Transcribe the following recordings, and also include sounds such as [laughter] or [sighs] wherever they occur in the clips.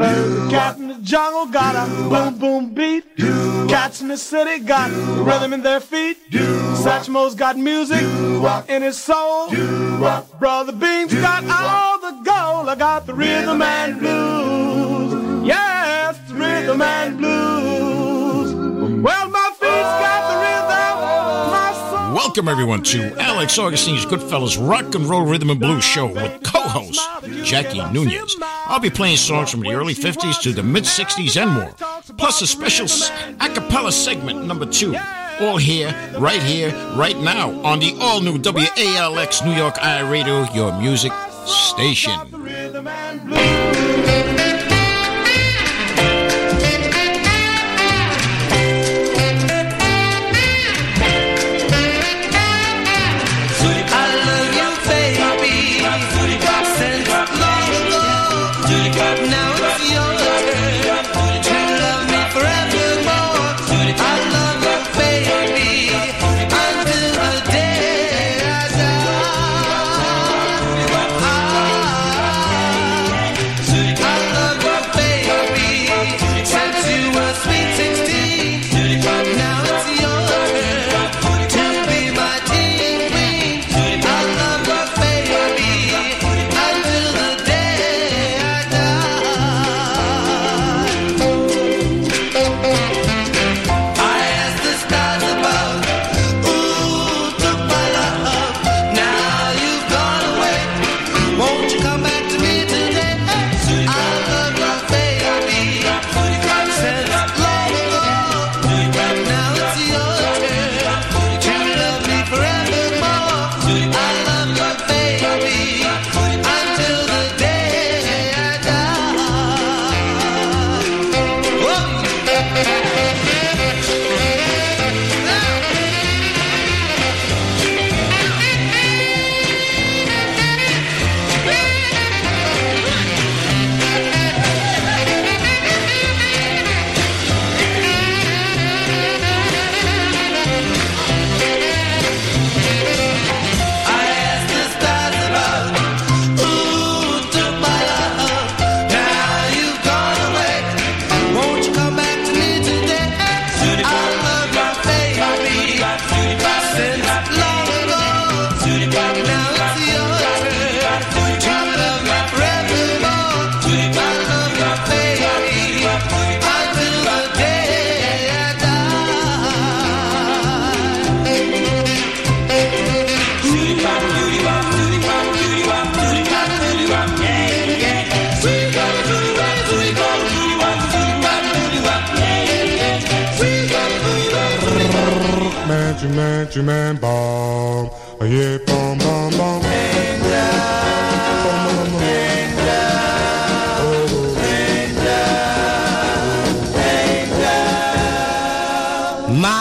The cat in the jungle got a boom boom beat. Cats in the city got rhythm in their feet. Satchmo's got music in his soul. Brother Bean's got all the gold. I got the rhythm and blues. Yes, the rhythm and blues. Well, my feet's got Welcome, everyone, to Alex Augustine's Goodfellas Rock and Roll Rhythm and Blues Show with co host Jackie Nunez. I'll be playing songs from the early 50s to the mid 60s and more, plus a special a cappella segment number two. All here, right here, right now, on the all new WALX New York I Radio, your music station. My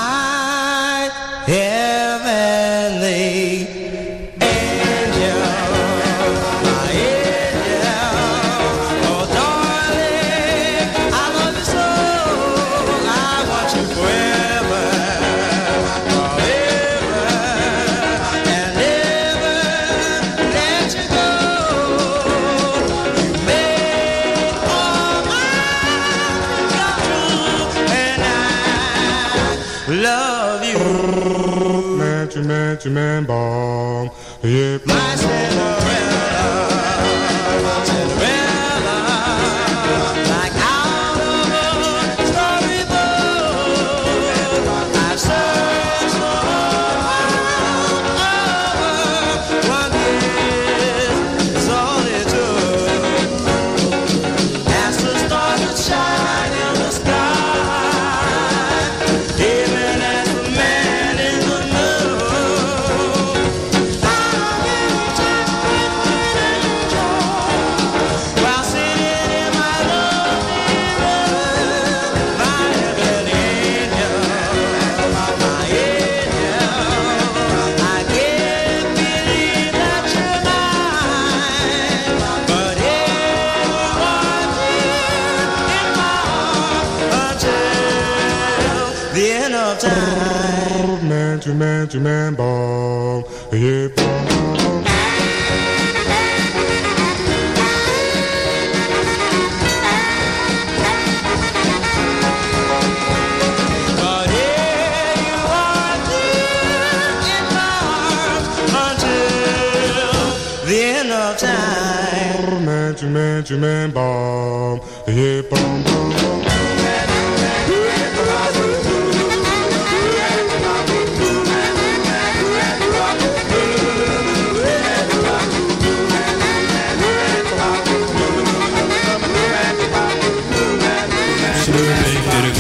get your man bomb. Yeah, bomb, bomb, bomb.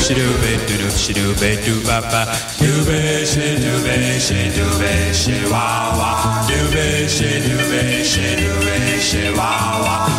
Shidube, doo shidube, doo ba ba. Dube, shidube, shidube, shiwawa. Dube, shidube, shidube, shiwawa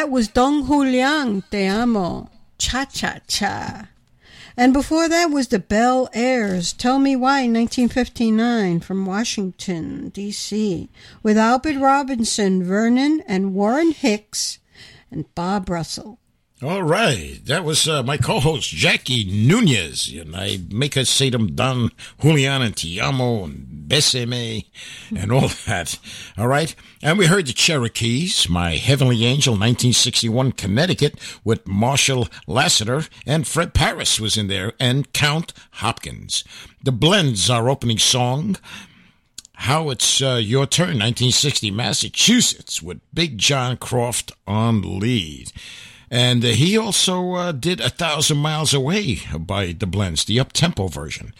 That was Don Julian, Te Amo, Cha Cha Cha. And before that was the Bel Airs, Tell Me Why, 1959, from Washington, D.C., with Albert Robinson, Vernon, and Warren Hicks, and Bob Russell. All right, that was uh, my co-host Jackie Nunez, and I make her say them Don Julian and Te Amo and Besame and all [laughs] that. All right, and we heard the Cherokees, My Heavenly Angel, 1961, Connecticut, with Marshall Lassiter and Fred Parris was in there, and Count Hopkins. The Blends, our opening song. How It's uh, Your Turn, 1960, Massachusetts, with Big John Croft on lead. And uh, he also uh, did A Thousand Miles Away by the Blends, the up tempo version.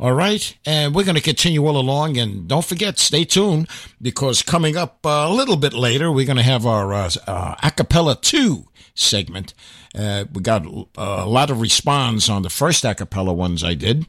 All right. And we're going to continue all along. And don't forget, stay tuned because coming up uh, a little bit later, we're going to have our uh, uh, Acapella 2 segment. Uh, we got a lot of response on the first acapella ones I did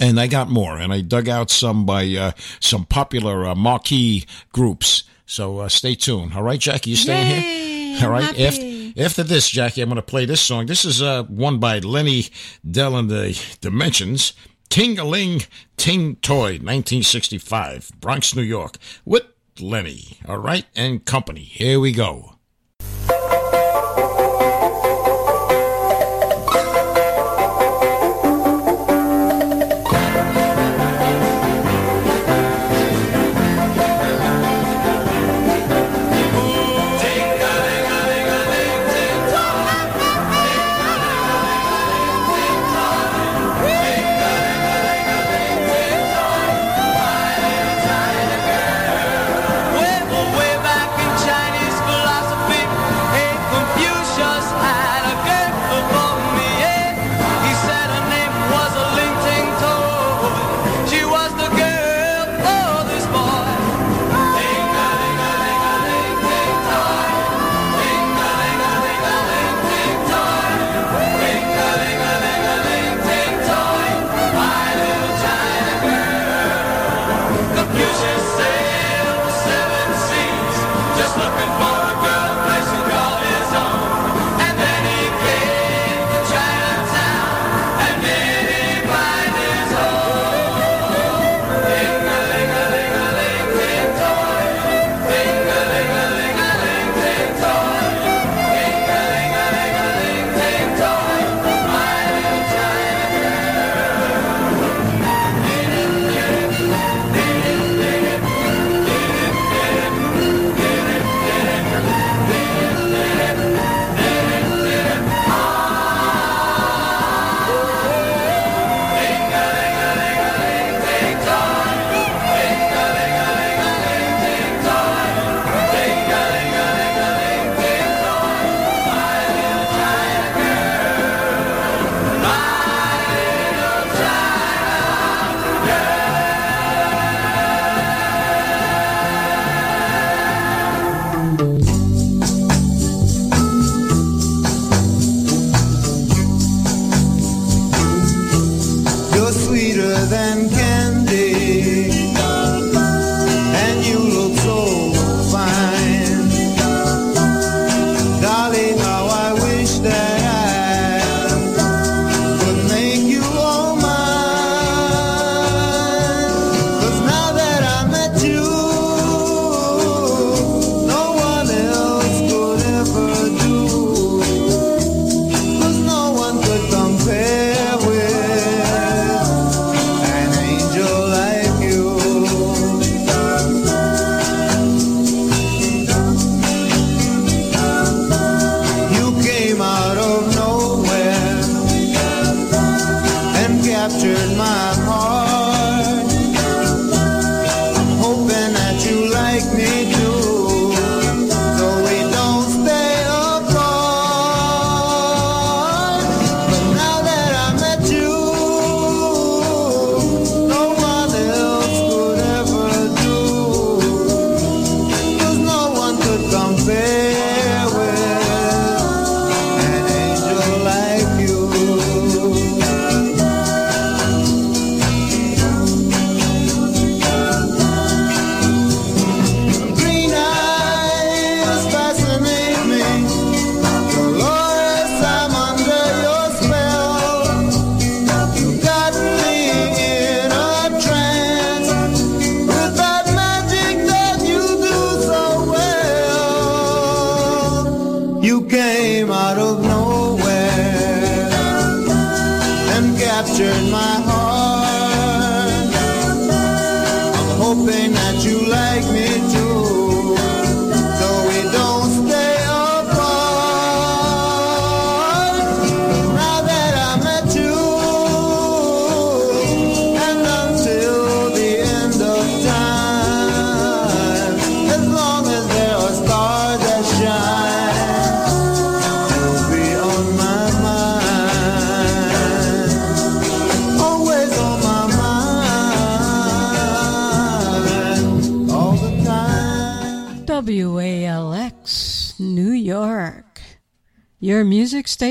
and I got more, and I dug out some by uh, some popular uh, marquee groups. So uh, stay tuned. All right, Jackie, you staying Yay, here? All right. After after this, Jackie, I'm going to play this song. This is uh, one by Lenny Dell and the Demensions. Ting-a-ling, Ting Toy, 1965, Bronx, New York, with Lenny. All right, and company. Here we go.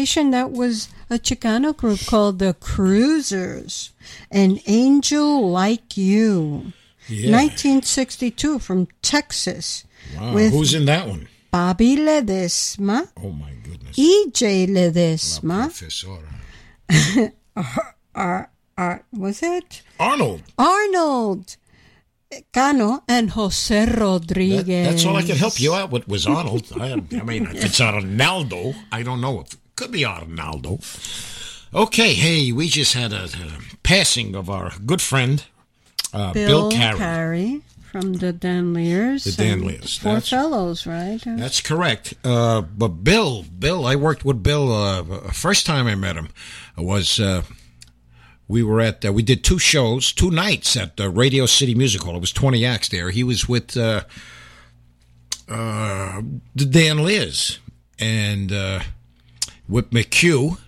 That was a Chicano group called the Cruisers. An Angel Like You. Yeah. 1962 from Texas. Wow. Who's in that one? Bobby Ledesma, Oh my goodness. EJ Ledesma, Professor. [laughs] Ar- Ar- was it? Arnold. Arnold Cano and Jose That- Rodriguez. that's all I can help you out with was Arnold. I, I mean, if it's Arnaldo, I don't know. If, could be Arnaldo. Okay, hey, we just had a, a passing of our good friend, uh, Bill, Bill Carey. Carey from the Danleers. The Dan and Lears, Four that's- fellows, right? That's correct. Uh, but Bill, Bill, I worked with Bill. Uh, first time I met him was uh, we were at uh, we did two shows, two nights at uh, Radio City Music Hall. It was twenty acts there. He was with uh, uh, the Danleers and uh, with McHugh.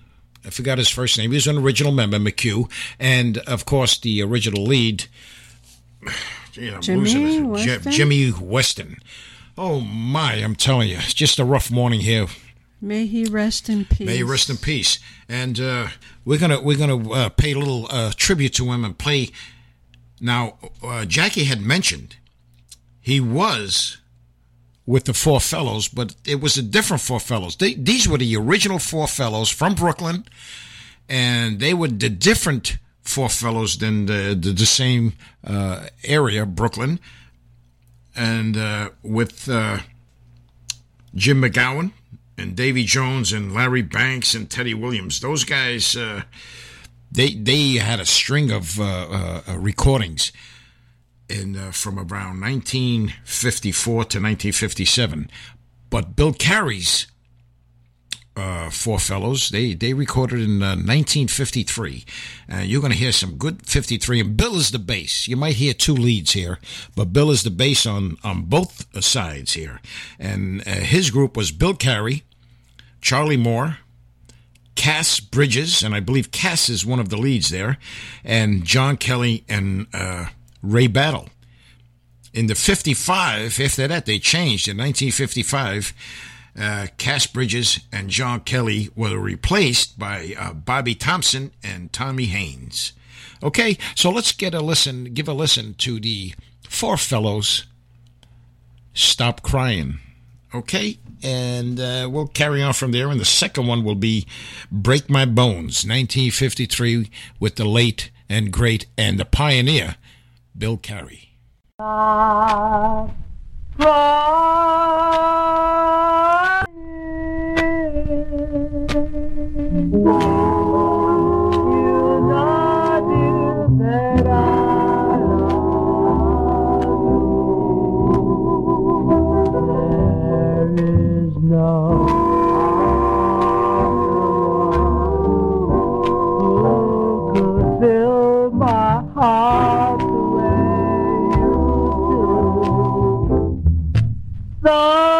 I forgot his first name. He was an original member, McHugh, and of course the original lead. [sighs] Gee, I'm Jimmy losing Weston? Jimmy Weston. Oh my! I'm telling you, it's just a rough morning here. May he rest in peace. May he rest in peace. And uh, we're gonna we're gonna uh, pay a little uh, tribute to him and play. Now, uh, Jackie had mentioned he was with the Four Fellows, but it was a different Four Fellows. They, these were the original Four Fellows from Brooklyn, and they were the different Four Fellows than the the, the same uh, area, Brooklyn, and uh, with. Uh, Jim McGowan and Davy Jones and Larry Banks and Teddy Williams. Those guys, uh, they they had a string of uh, uh, recordings in uh, from around 1954 to 1957. But Bill Carey's uh, Four Fellows, they they recorded in uh, 1953. Uh, you're going to hear some good 53, and Bill is the bass. You might hear two leads here, but Bill is the bass on on both sides here. And uh, his group was Bill Carey, Charlie Moore, Cass Bridges, and I believe Cass is one of the leads there, and John Kelly and uh, Ray Battle. In the 55, after that, they changed. In 1955, uh, Cass Bridges and John Kelly were replaced by uh, Bobby Thompson and Tommy Haynes. Okay, so let's get a listen, give a listen to the Four Fellows Stop Crying. Okay, and uh, we'll carry on from there. And the second one will be Break My Bones, 1953, with the late and great and the pioneer, Bill Carey. Fill So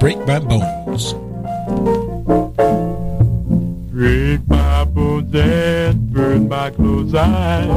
Break My Bones. Break my bones and burn my clothes. Falling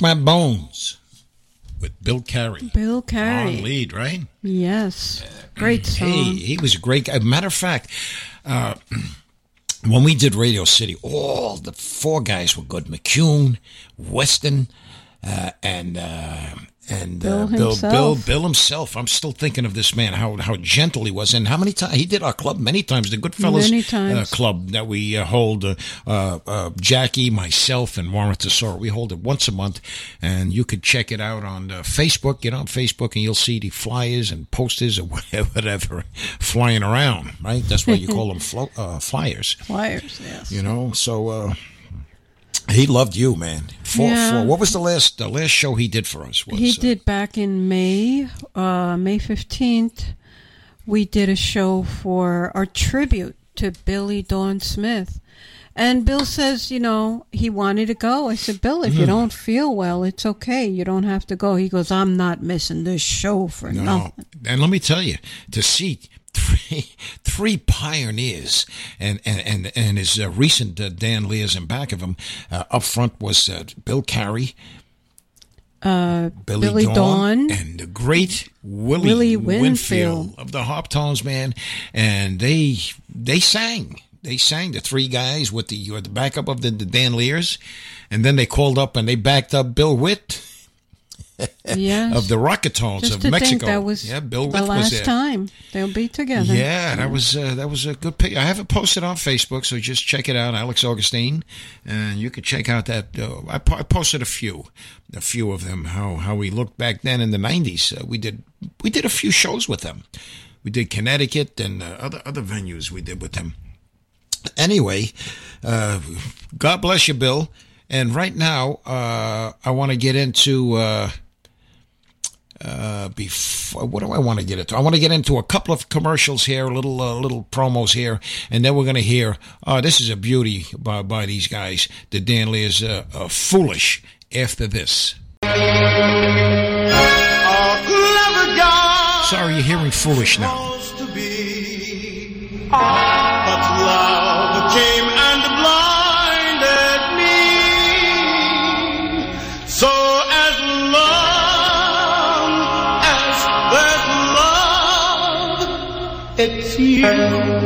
Break My Bones with Bill Carey. Bill On Carey. lead, right? Yes. Great song. Hey, he was a great guy. Matter of fact, uh, [clears throat] when we did Radio City, all the four guys were good: McCune, Weston, uh, and uh, and Bill uh, Bill, himself. Bill, Bill himself. I'm still thinking of this man, how how gentle he was, and how many times he did our club many times, the Goodfellas. Uh, club that we uh, hold. Uh, uh, uh, Jackie, myself, and Warren Tesoro. We hold it once a month, and you could check it out on uh, Facebook. Get on Facebook, and you'll see the flyers and posters or whatever, [laughs] whatever flying around. Right? That's why you call [laughs] them flo- uh, flyers. Flyers, yes. You know, so. Uh, He loved you, man. For, Yeah. for what was the last the last show he did for us? Was, He uh, did back in May, uh, May 15th. We did a show for our tribute to Billy Dawn Smith. And Bill says, you know, he wanted to go. I said, Bill, if you Hmm. don't feel well, it's okay. You don't have to go. He goes, I'm not missing this show for No, nothing. and let me tell you, to see three [laughs] three pioneers and and and, and his uh, recent uh, Danleers in back of him, uh, up front was uh, Bill Carey, Uh, Billy, Billy Dawn, Dawn. and the great Willie, Willie Winfield. Winfield. of the Harptones, man, and they they sang. They sang the three guys with the uh, the backup of the, the Danleers, and then they called up and they backed up Bill Witt yes. of the Rocketones Just of Mexico. think that was yeah, Bill the Witt last was there. time they'll be together. Yeah, that was uh, that was a good pic. I have it posted on Facebook, so just check it out, Alex Augustine, and you can check out that. Uh, I, po- I posted a few, a few of them. How how we looked back then in the '90s. Uh, we did we did a few shows with them. We did Connecticut and uh, other other venues we did with them. Anyway, uh, God bless you, Bill. And right now, uh, I want to get into. Uh, uh, before what do I want to get into? I want to get into a couple of commercials here, little uh, little promos here, and then we're going to hear. Oh, this is a beauty by, by these guys. The Dan Lee is uh, uh, foolish. After this, A clever guy sorry, you're hearing foolish now. There's love,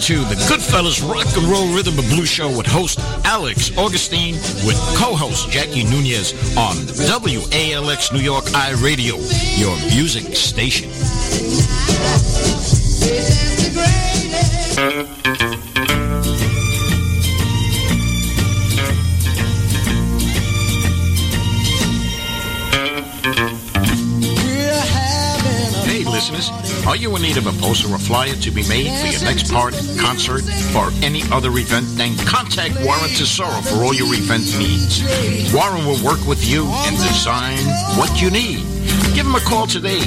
to the Goodfellas Rock and Roll Rhythm and Blues Show with host Alex Augustine with co-host Jackie Nunez on WALX New York I Radio, your music station. Are you in need of a poster or flyer to be made for your next party, concert, or any other event? Then contact Warren Tesoro for all your event needs. Warren will work with you and design what you need. Give him a call today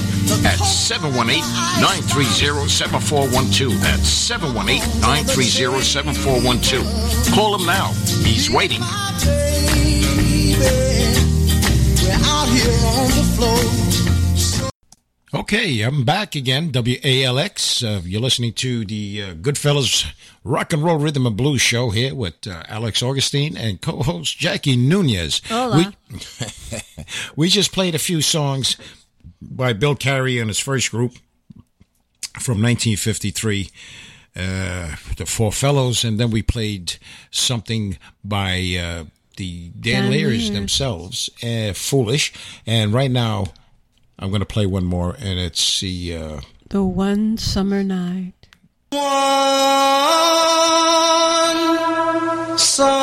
at 718-930-7412. That's 718-930-7412. Call him now. He's waiting. Okay, I'm back again. WALX. Uh, you're listening to the uh, Goodfellas Rock and Roll Rhythm and Blues show here with uh, Alex Augustine and co-host Jackie Nunez. Hola. We, [laughs] we just played a few songs by Bill Carey and his first group from 1953, uh, the Four Fellows, and then we played something by uh, the Dan Dan themselves, uh, Foolish. And right now, I'm going to play one more, and it's the uh, the one summer night. One summer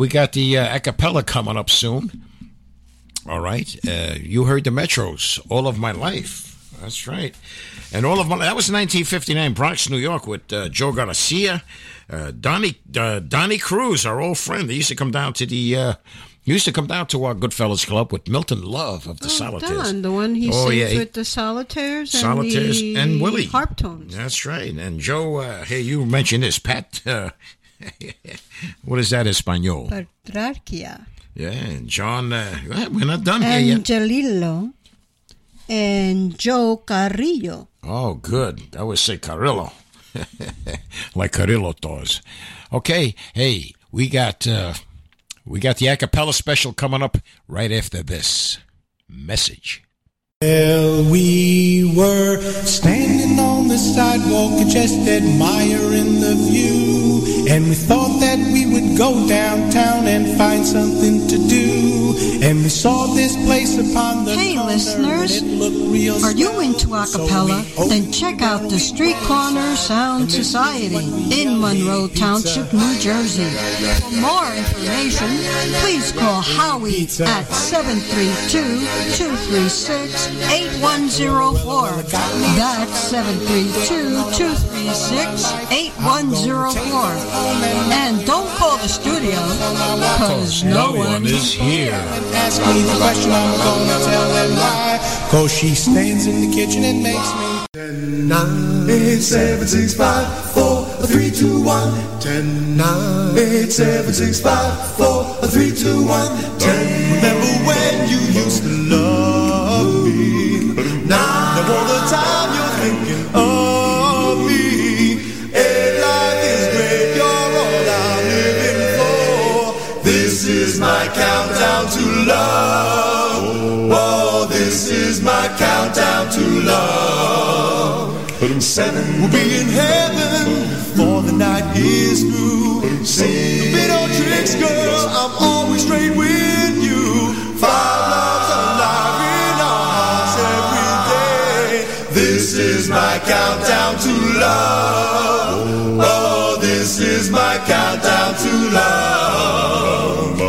we got the uh, acapella coming up soon. All right. Uh, you heard the Metros all of my life. That's right. And all of my, that was 1959, Bronx, New York, with uh, Joe Garcia, uh, Donnie, uh, Donnie Cruz, our old friend. They used to come down to the, uh, used to come down to our Goodfellas Club with Milton Love of the oh, Solitaires. Don, the one he oh, sings yeah. with the Solitaires, Solitaires and, the and Willie Harptones. That's right. And Joe, uh, hey, you mentioned this, Pat. Uh, what is that, Espanol? Petrarchia. Yeah, John. Uh, eh, we're not done Angelillo here yet. Angelillo and Joe Carrillo. Oh, good. I would say Carrillo, [laughs] like Carrillo does. Okay, hey, we got uh, we got the acapella special coming up right after this message. Well, we were standing on the sidewalk just admiring the view. And we thought that we would go downtown and find something to do. And we saw this place upon the Hey, corner, listeners, and it looked real Are you into a So cappella? Then check out the Street Corner Sound Society in Monroe Township, New Jersey. For more information, please call Howie at 732-236-8104. That's 732-236-8104. And don't call the studio, because no one is here. ask me the question, I'm gonna tell them why. Cause she stands in the kitchen and makes me. Nine, eight, seven, six, five, four, three, two, one. Ten, nine, eight, seven, six, five, four, three, two, one. Ten. Remember when you love. Oh, this is my countdown to love. Seven will be in heaven before the night is through. Say, bit on tricks, girl. I'm always straight with you. Five loves alive in our every day. This is my countdown to love. Oh, this is my countdown to love.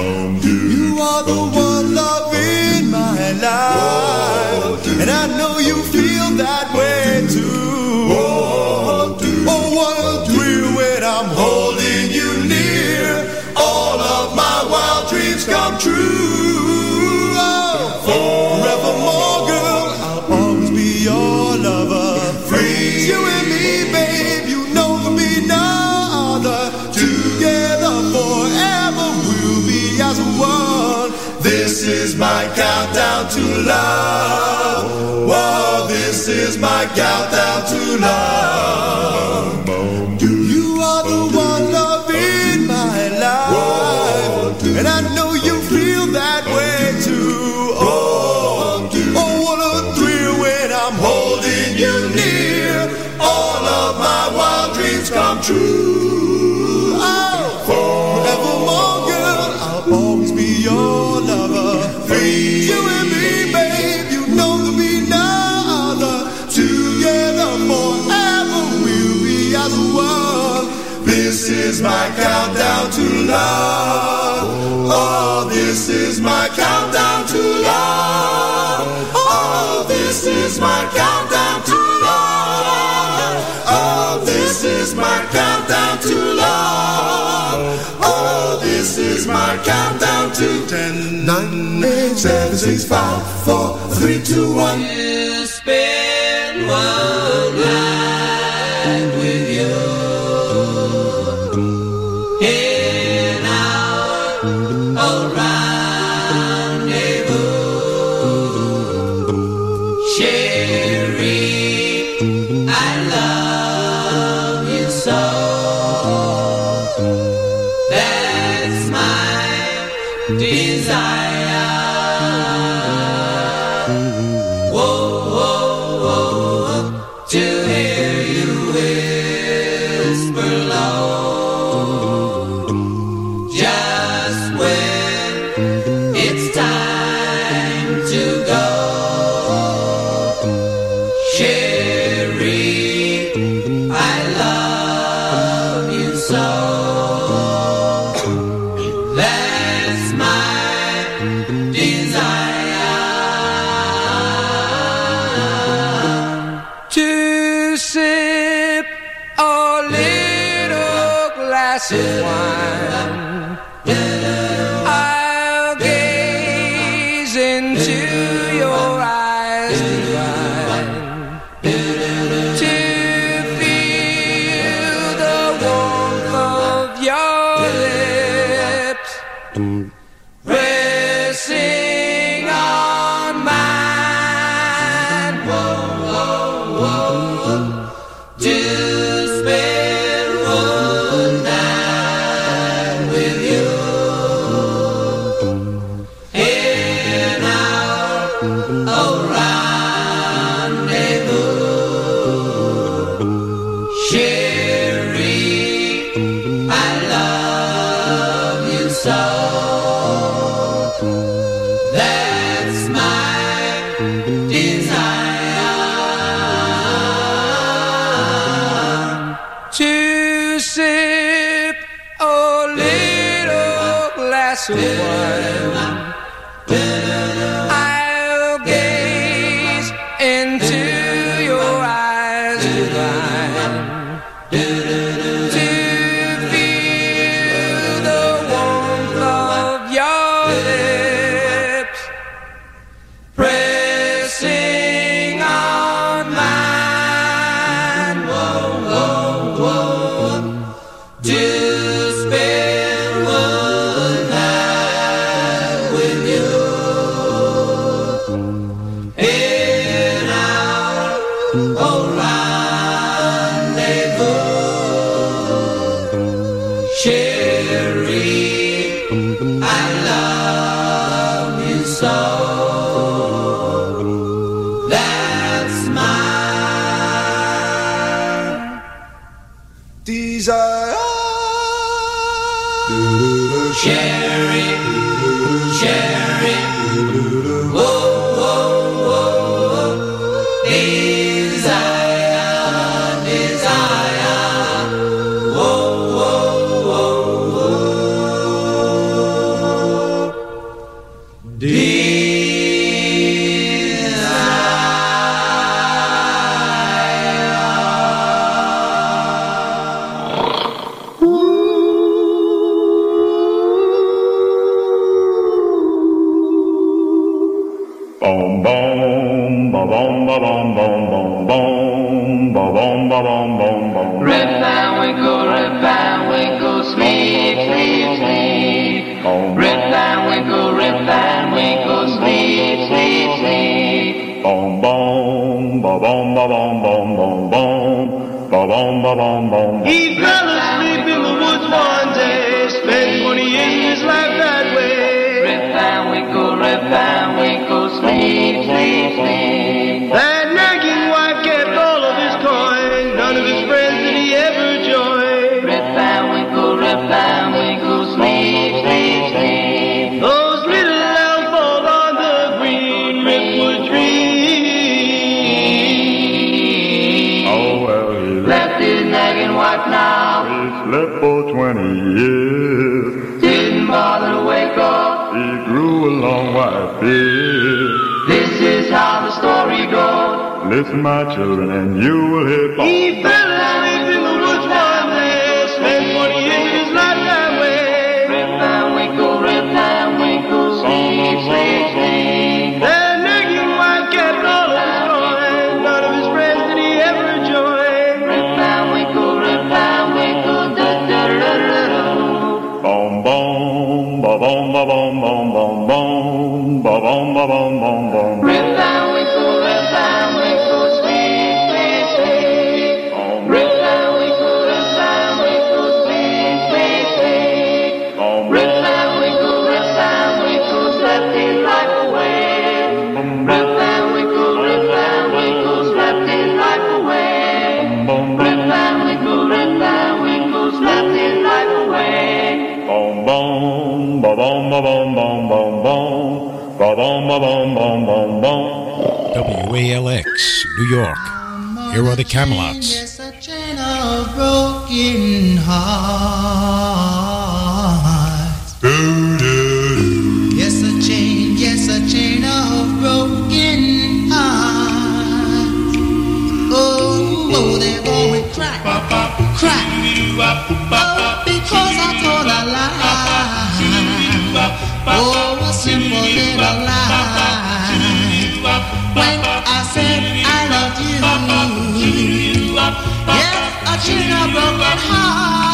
My countdown to love. Whoa, this is my countdown to love. You are the one love in my life. And I know you feel that way too. Oh, oh, what a thrill when I'm holding you near. All of my wild dreams come true. Is my countdown to love. Oh, this is my countdown to love. Oh, this is my countdown to love. Oh, this is my countdown to love. Oh, this is my countdown to ten, nine, eight, seven, six, five, four, three, two, one. To spend one So of. Listen, my children, and you will hear. WALX, New York. Here are the Camelots. Broken hearts. touching a broken heart.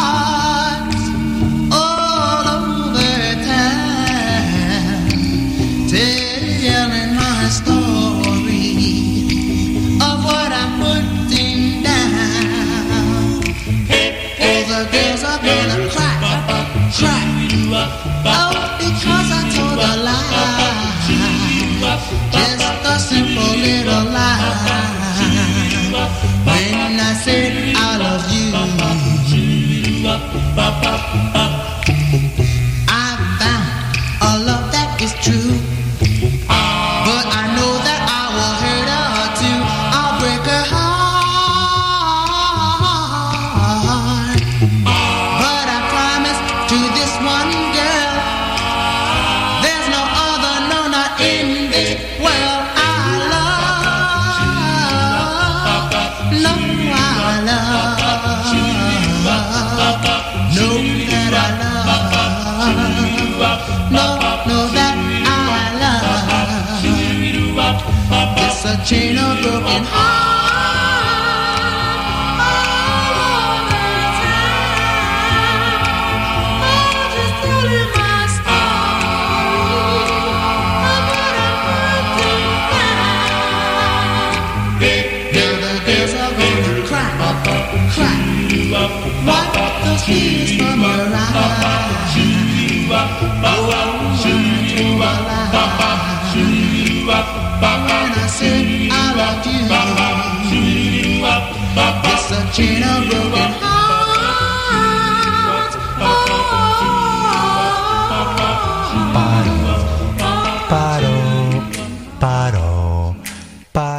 It's a chain of broken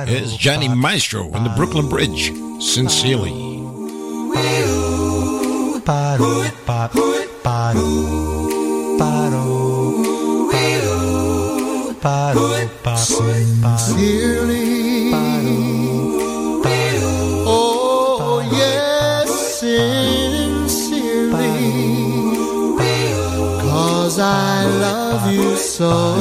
Here's Johnny Maestro in the Brooklyn Bridge. Sincerely. Sincerely. So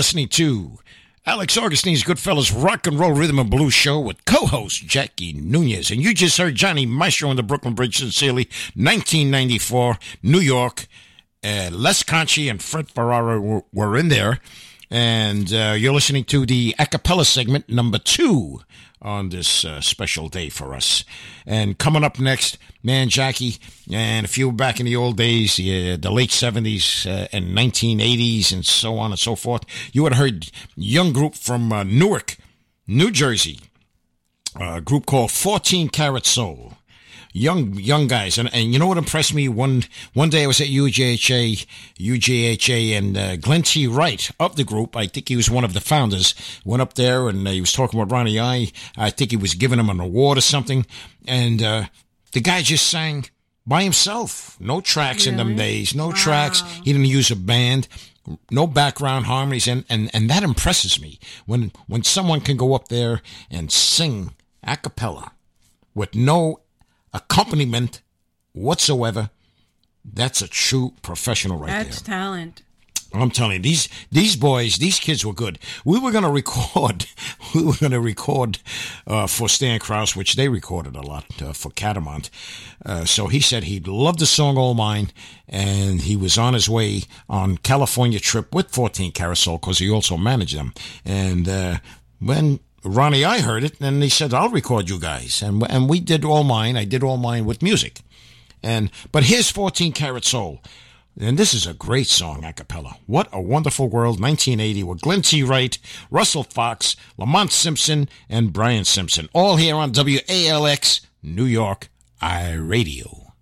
listening to Alex Augustine's Goodfellas Rock and Roll Rhythm and Blues Show with co-host Jackie Nunez. And you just heard Johnny Maestro on the Brooklyn Bridge Sincerely, 1994, New York. Uh, Les Cauchi and Fred Ferrara were, were in there. And uh, you're listening to the a cappella segment number two on this uh, special day for us. And coming up next, man, Jackie, and you were back in the old days, the, the late 70s uh, and 1980s and so on and so forth, you would have heard young group from uh, Newark, New Jersey, a group called 14 Carat Soul. Young young guys, and, and you know what impressed me? One one day I was at UGHA, UGHA, and uh, Glenn T. Wright of the group. I think he was one of the founders. Went up there and uh, he was talking with Ronnie I. I think he was giving him an award or something, and uh, the guy just sang by himself. No tracks in them days. No tracks. He didn't use a band. No background harmonies, and, and, and that impresses me when when someone can go up there and sing a cappella with no accompaniment whatsoever. That's a true professional right there. That's talent. I'm telling you, these these boys, these kids were good. We were going to record, [laughs] we were going to record uh, for Stan Krause, which they recorded a lot uh, for Catamount. Uh, so he said he'd love the song All Mine, and he was on his way on California trip with 14 Karat Soul because he also managed them. And uh, when Ronnie I heard it, and he said, "I'll record you guys," and and we did All Mine. I did All Mine with music, and but here's 14 Karat Soul. And this is a great song a cappella. What a Wonderful World 1980 with Glenn T. Wright, Russell Fox, Lamont Simpson, and Brian Simpson. All here on WALX New York I Radio.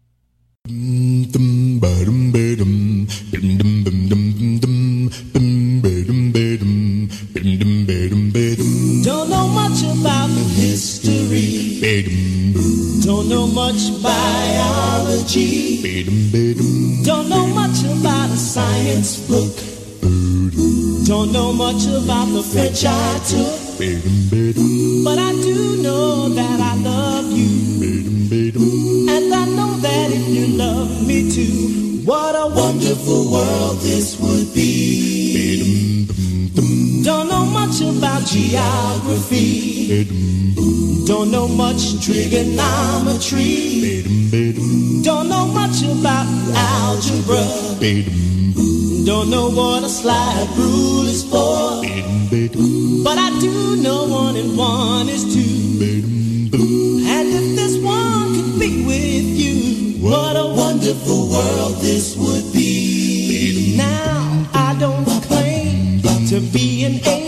Don't know much about history. Don't know much biology. Don't know much about a science book. Don't know much about the French I took. But I do know that I love you. And I know that if you love me too, what a wonderful world this would be. Don't know much about geography. Don't know much trigonometry. Don't know much about algebra. Don't know what a slide rule is for. But I do know one and one is two. And if this one could be with you, what a wonderful world this would be. Now, I don't claim to be an A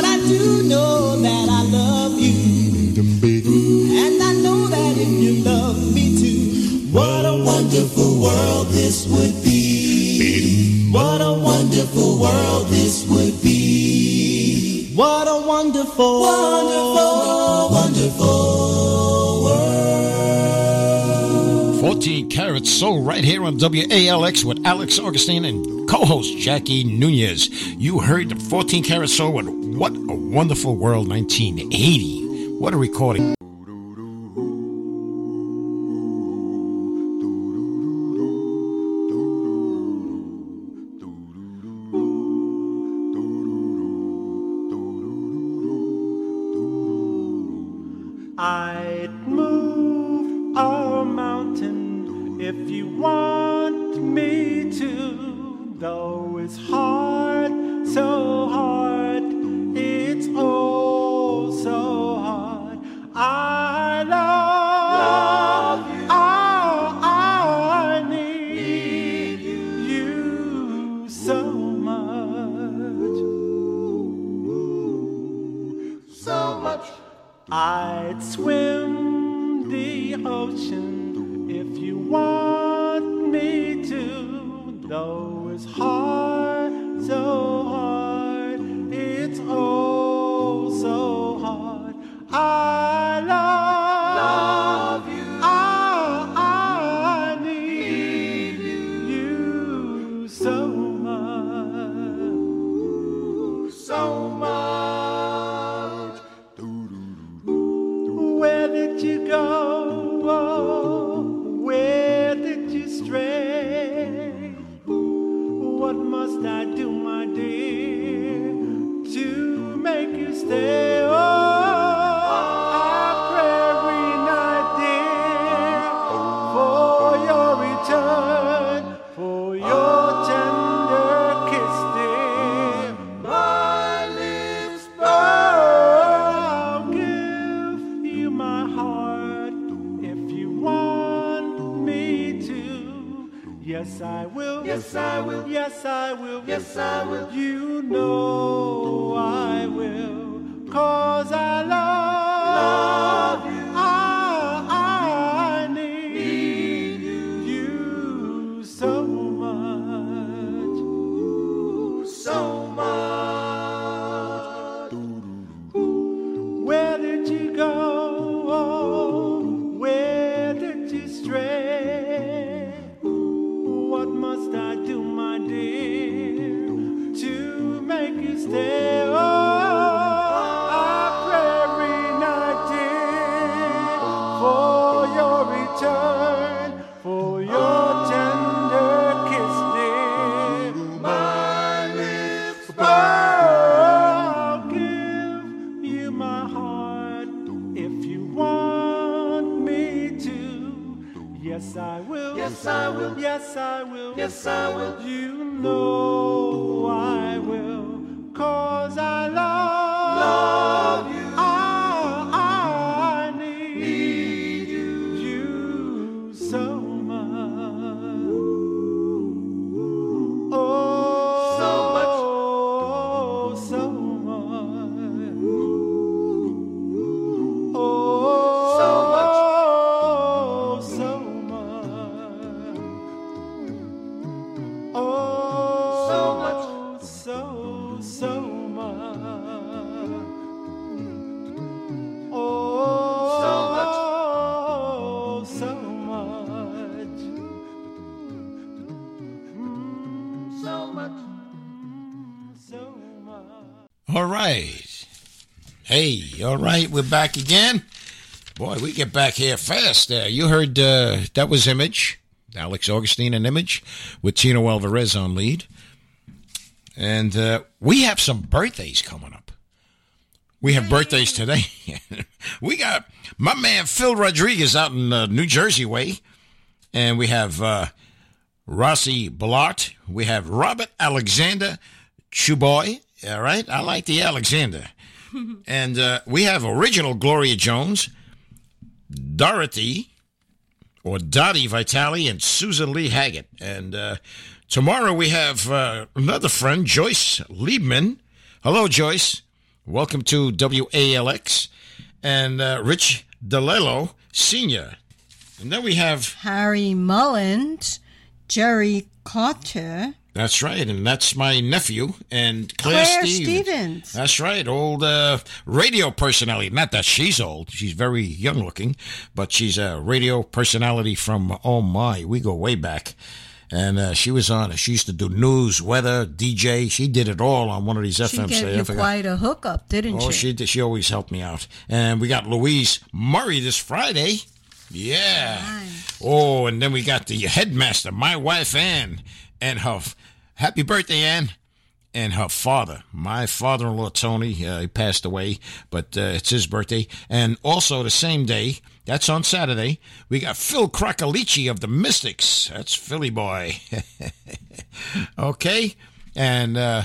but I do know that I love you. And I know that if you love me too, what a wonderful world this 14 Karat Soul right here on WALX with Alex Augustine and co-host Jackie Nunez. You heard the 14 Karat Soul with What a Wonderful World 1980. What a recording. Back again. Boy, we get back here fast. Uh, you heard uh, that was Image, Alex Augustine and Image, with Tino Alvarez on lead. And uh, we have some birthdays coming up. We have birthdays today. [laughs] we got my man Phil Rodriguez out in uh, New Jersey way. And we have uh, Rossi Blart. We have Robert Alexander Chuboy. All right. I like the Alexander. [laughs] and uh, we have original Gloria Jones, Dorothy, or Dottie Vitale, and Susan Lee Haggett. And uh, tomorrow we have uh, another friend, Joyce Liebman. Hello, Joyce. Welcome to WALX. And uh, Rich DeLello, Sr. And then we have Harry Mullins, Jerry Carter, That's right, and that's my nephew and Claire, Claire Stevens. Stevens. That's right, old uh, radio personality. Not that she's old; she's very young looking, but she's a radio personality from oh my, we go way back. And uh, she was on. She used to do news, weather, DJ. She did it all on one of these She FM stations. you I forgot. quite a hookup, didn't Oh, she? she. She always helped me out. And we got Louise Murray this Friday. Yeah. Oh, and then we got the headmaster, my wife Ann, and her happy birthday, Ann, and her father, my father-in-law Tony. Uh, he passed away, but uh, it's his birthday. And also the same day, that's on Saturday, we got Phil Cracolici of the Mystics. That's Philly boy. [laughs] okay, and uh,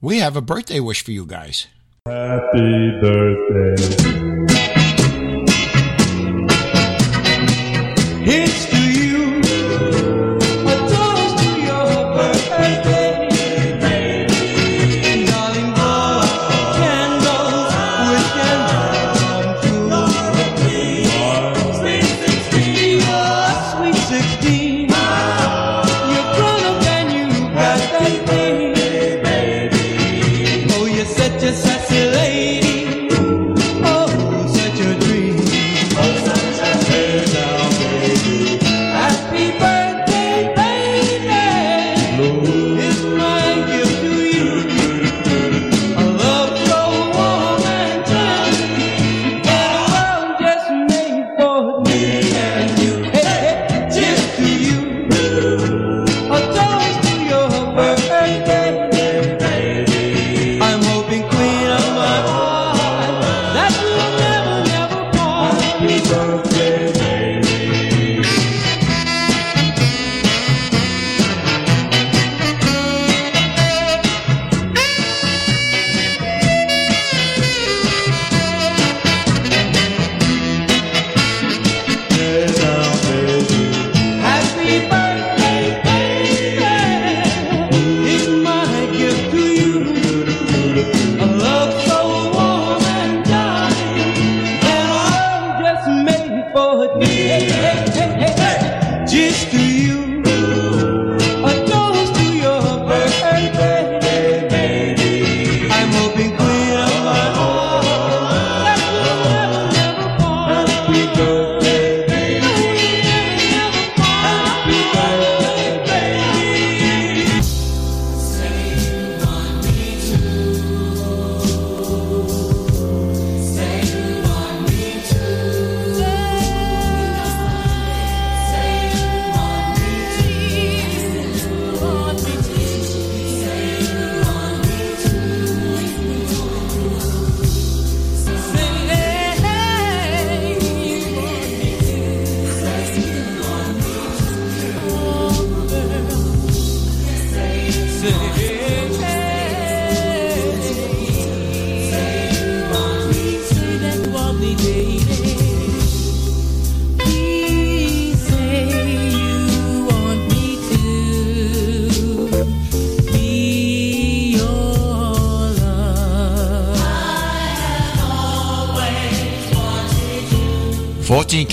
we have a birthday wish for you guys. Happy birthday.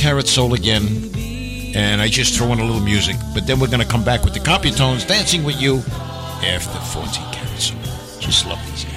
14 Karat Soul again. And I just throw in a little music. But then we're going to come back with the Compitones dancing with you after 14 Karat Soul. Just love these guys.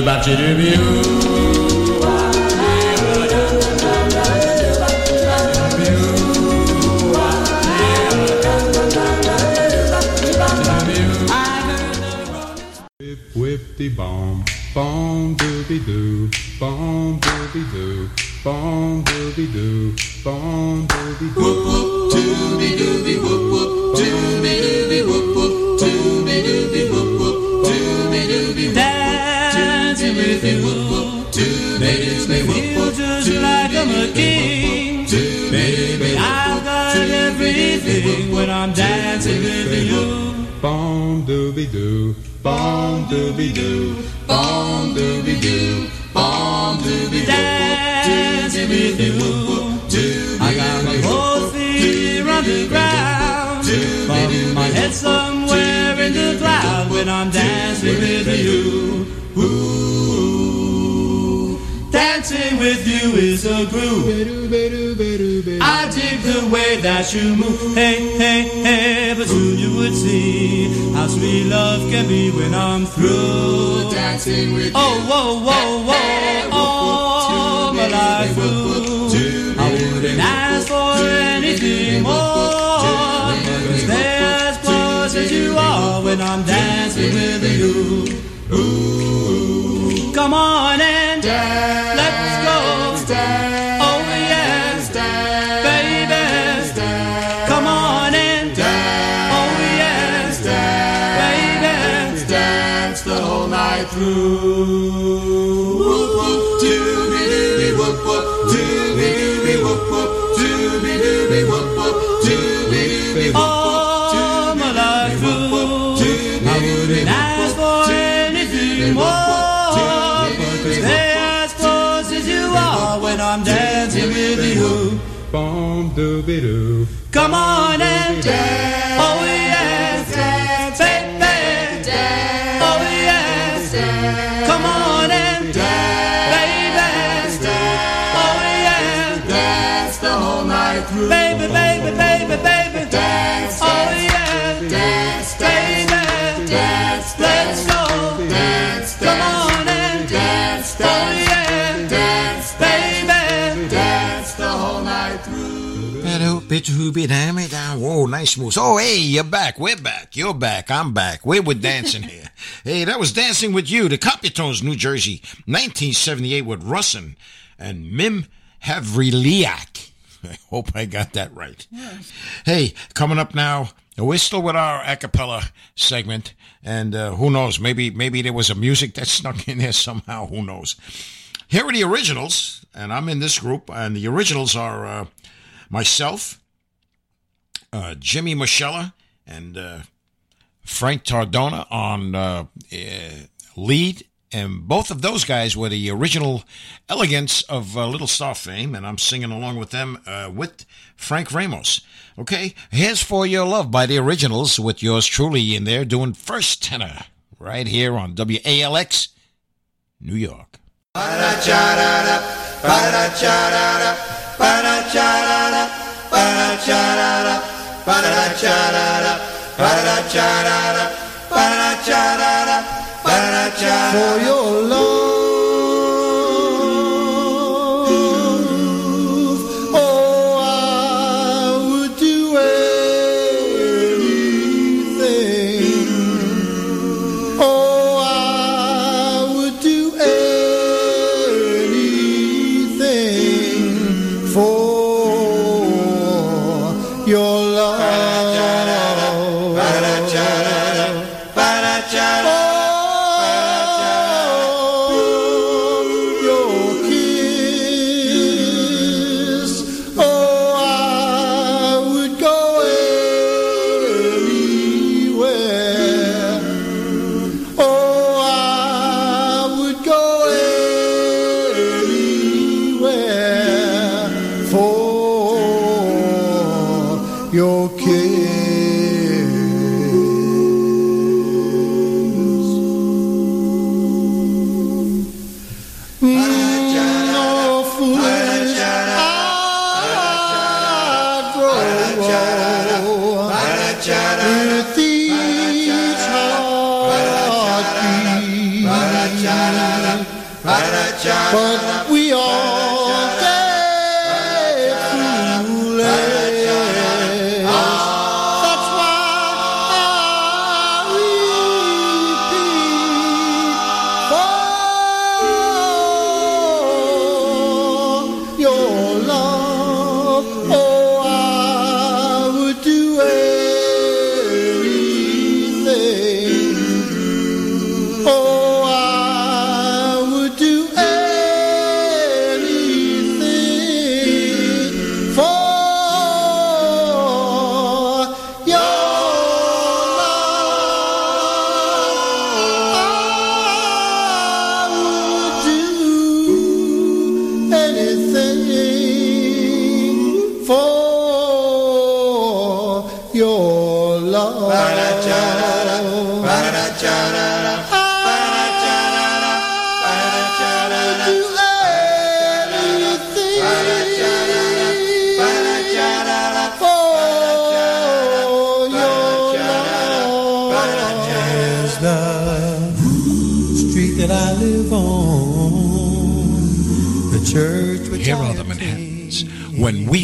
Doo I'm back. We were dancing [laughs] here. Hey, that was Dancing with You, the Copytones, New Jersey, 1978 with Russin and Mim Havriliak. I [laughs] hope I got that right. Hey, coming up now, we're still with our a cappella segment, and uh, who knows, maybe maybe there was a music that snuck in there somehow, who knows. Here are the originals, and I'm in this group, and the originals are uh, myself, uh, Jimmy Moschella, and uh, Frank Tardogno on uh, uh, lead. And both of those guys were the original Elegants of uh, Little Star fame, and I'm singing along with them uh, with Frank Ramos. Okay, here's For Your Love by the originals with yours truly in there doing first tenor right here on WALX, New York. For your love,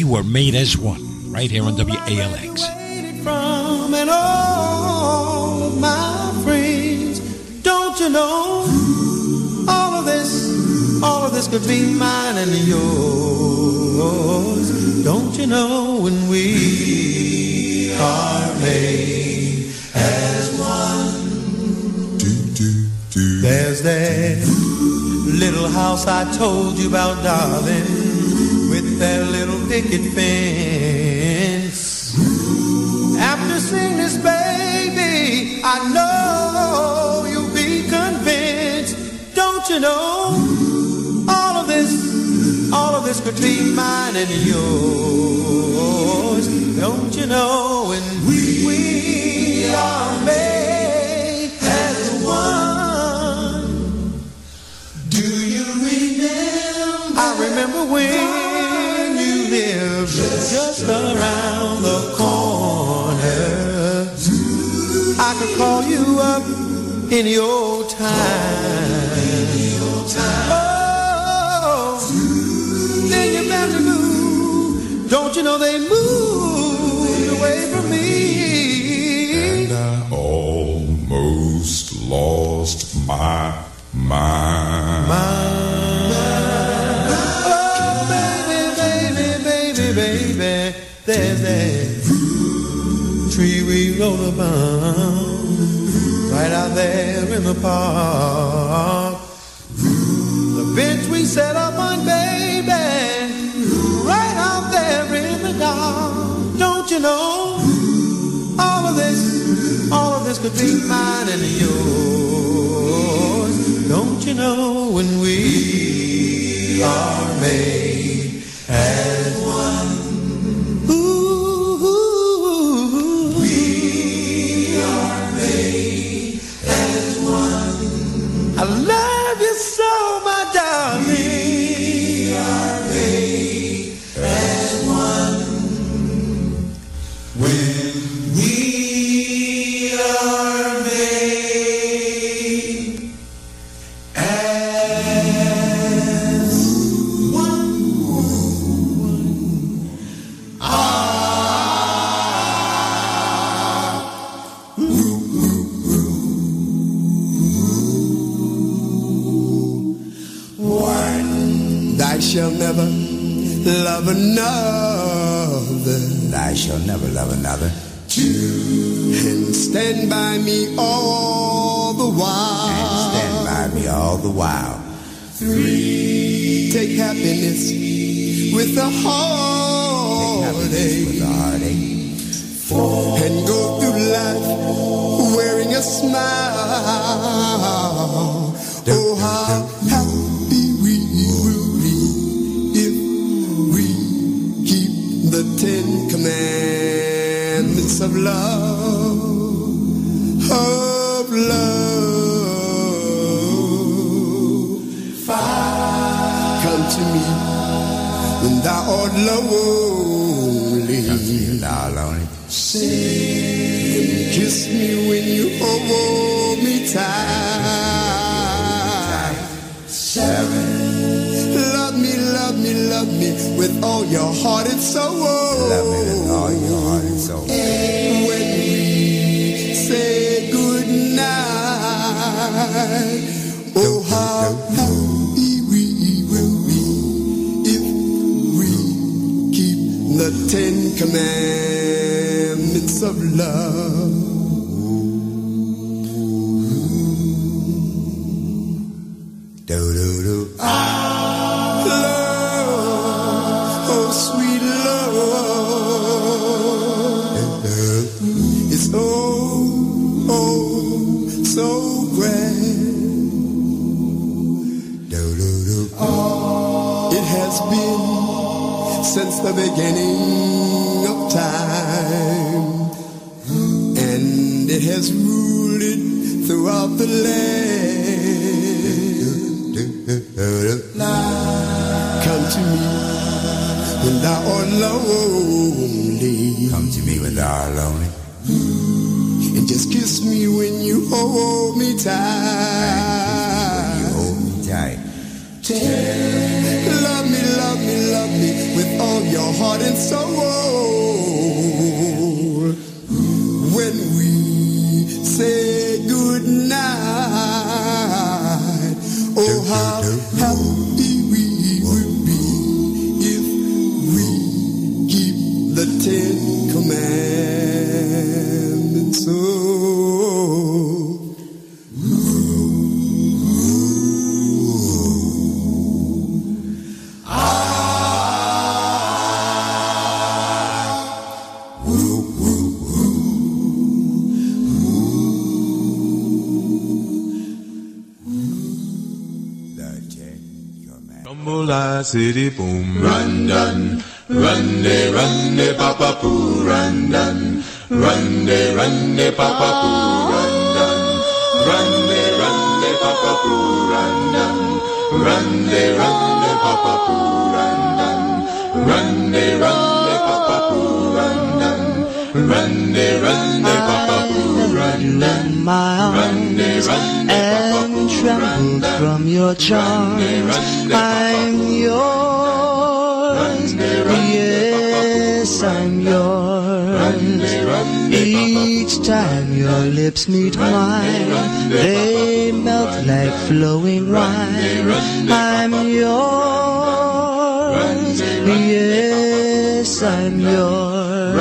were made as one, right here on WALX. from, and all my friends. Don't you know? All of this, all of this could be mine and yours. Don't you know when we are made as one? There's that little house I told you about, darling, with that little picket fence. After seeing this baby, I know you'll be convinced. Don't you know? All of this, all of this could be mine and yours. Don't you know? when we, we are made as one. Do you remember? I remember when lived just around the corner. I could call you up any old time. Oh, then you better move. Don't you know they moved away from me? And I almost lost my mind. Oh, rode right out there in the park. The bench we set up on, baby, right out there in the dark. Don't you know? All of this, all of this could be mine and yours. Don't you know when we are made love another. I shall never love another. And stand by me all the while. And stand by me all the while. Three, take happiness with a heartache. With a heartache. And go through life wearing a smile. Ten Commandments of love, of love. Five. Come to me when thou art lonely. Come to me thou lonely. Six. Kiss me when you hold me tight. Seven. Love me, love me, love me with all your heart and soul. Love me with all your heart and soul. When we say good night, oh how happy we will be if we keep the Ten Commandments of love. It's oh so grand. It has been since the beginning of time, and it has ruled it throughout the land. Come to me when thou art lonely. Come to me when thou art lonely. Just kiss me when you hold me tight. You hold me tight. Take, Love me, love me, love me with all your heart and soul. City boom run dun run de run de papa poo run dun run de run de papa poo run dun run de run de papa poo run dun run de run de papa poo run dun run de run de papa poo run dun run de run de papa poo run dun my run de run de papa and poo tremble run dun from your charms. I'm your lips meet mine, they melt like flowing wine. I'm yours. Yes, I'm yours.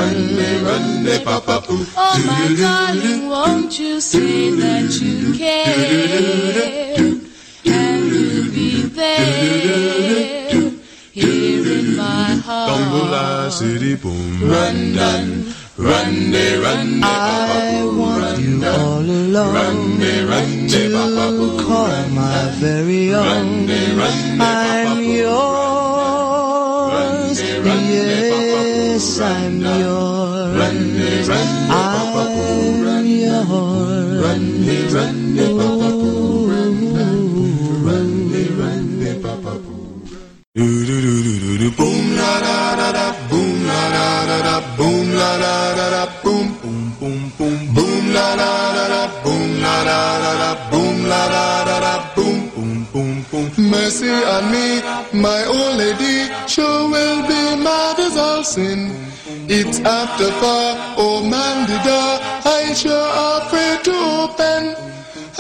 Oh my darling, won't you say that you care? And you'll be there, here in my heart. Dongola city boom run dun run de run de I want you all alone to call my very own. I'm yours. Sin it's after four oh man the door I sure afraid to open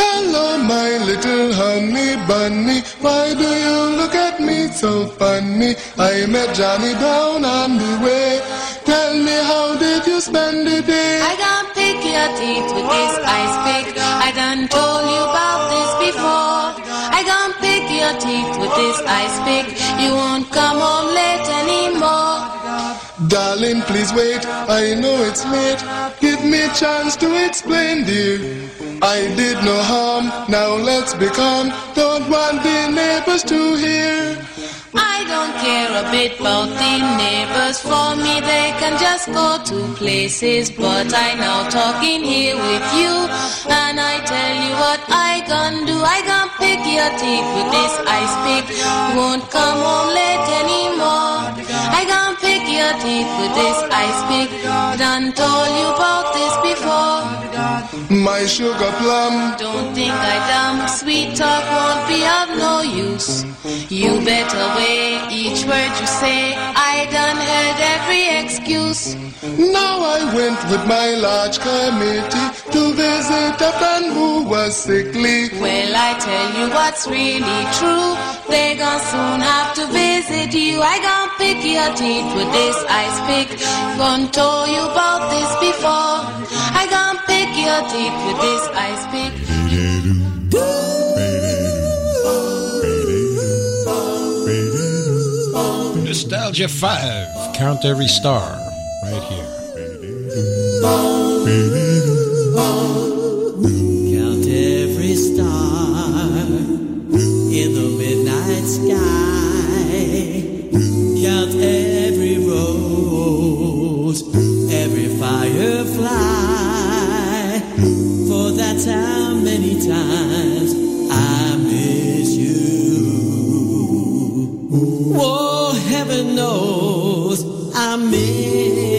Hello, my little honey bunny. Why do you look at me so funny? I met Johnny Brown on the way. Tell me, how did you spend the day? I done pick your teeth with this ice pick. I done told you about this before. I done pick your teeth with this ice pick. Darling, please wait. I know it's late. Give me a chance to explain, dear. I did no harm. Now let's be calm. Don't want the neighbors to hear. I don't care a bit about the neighbors. For me, they can just go to places. But I now talking here with you, and I tell you what I gonna do. I gonna pick your teeth with this ice pick. Won't come home late anymore. I pick your teeth with this ice pick. Done told you about this before. My sugar plum. Don't think I dumb. Sweet talk won't be of no use. You better weigh each word you say. I done heard every excuse. Now I went with my large committee to visit a friend who was sickly. Well, I tell you what's really true. They gon' soon have to visit you. I gon' pick your teeth with this ice pick. Gon' told you about this before. I gon' pick your with this ice pick. Nostalgia 5. Count every star. Right here. Count every star in the midnight sky. Count every rose, every firefly. That's how many times I miss you. Oh, heaven knows I miss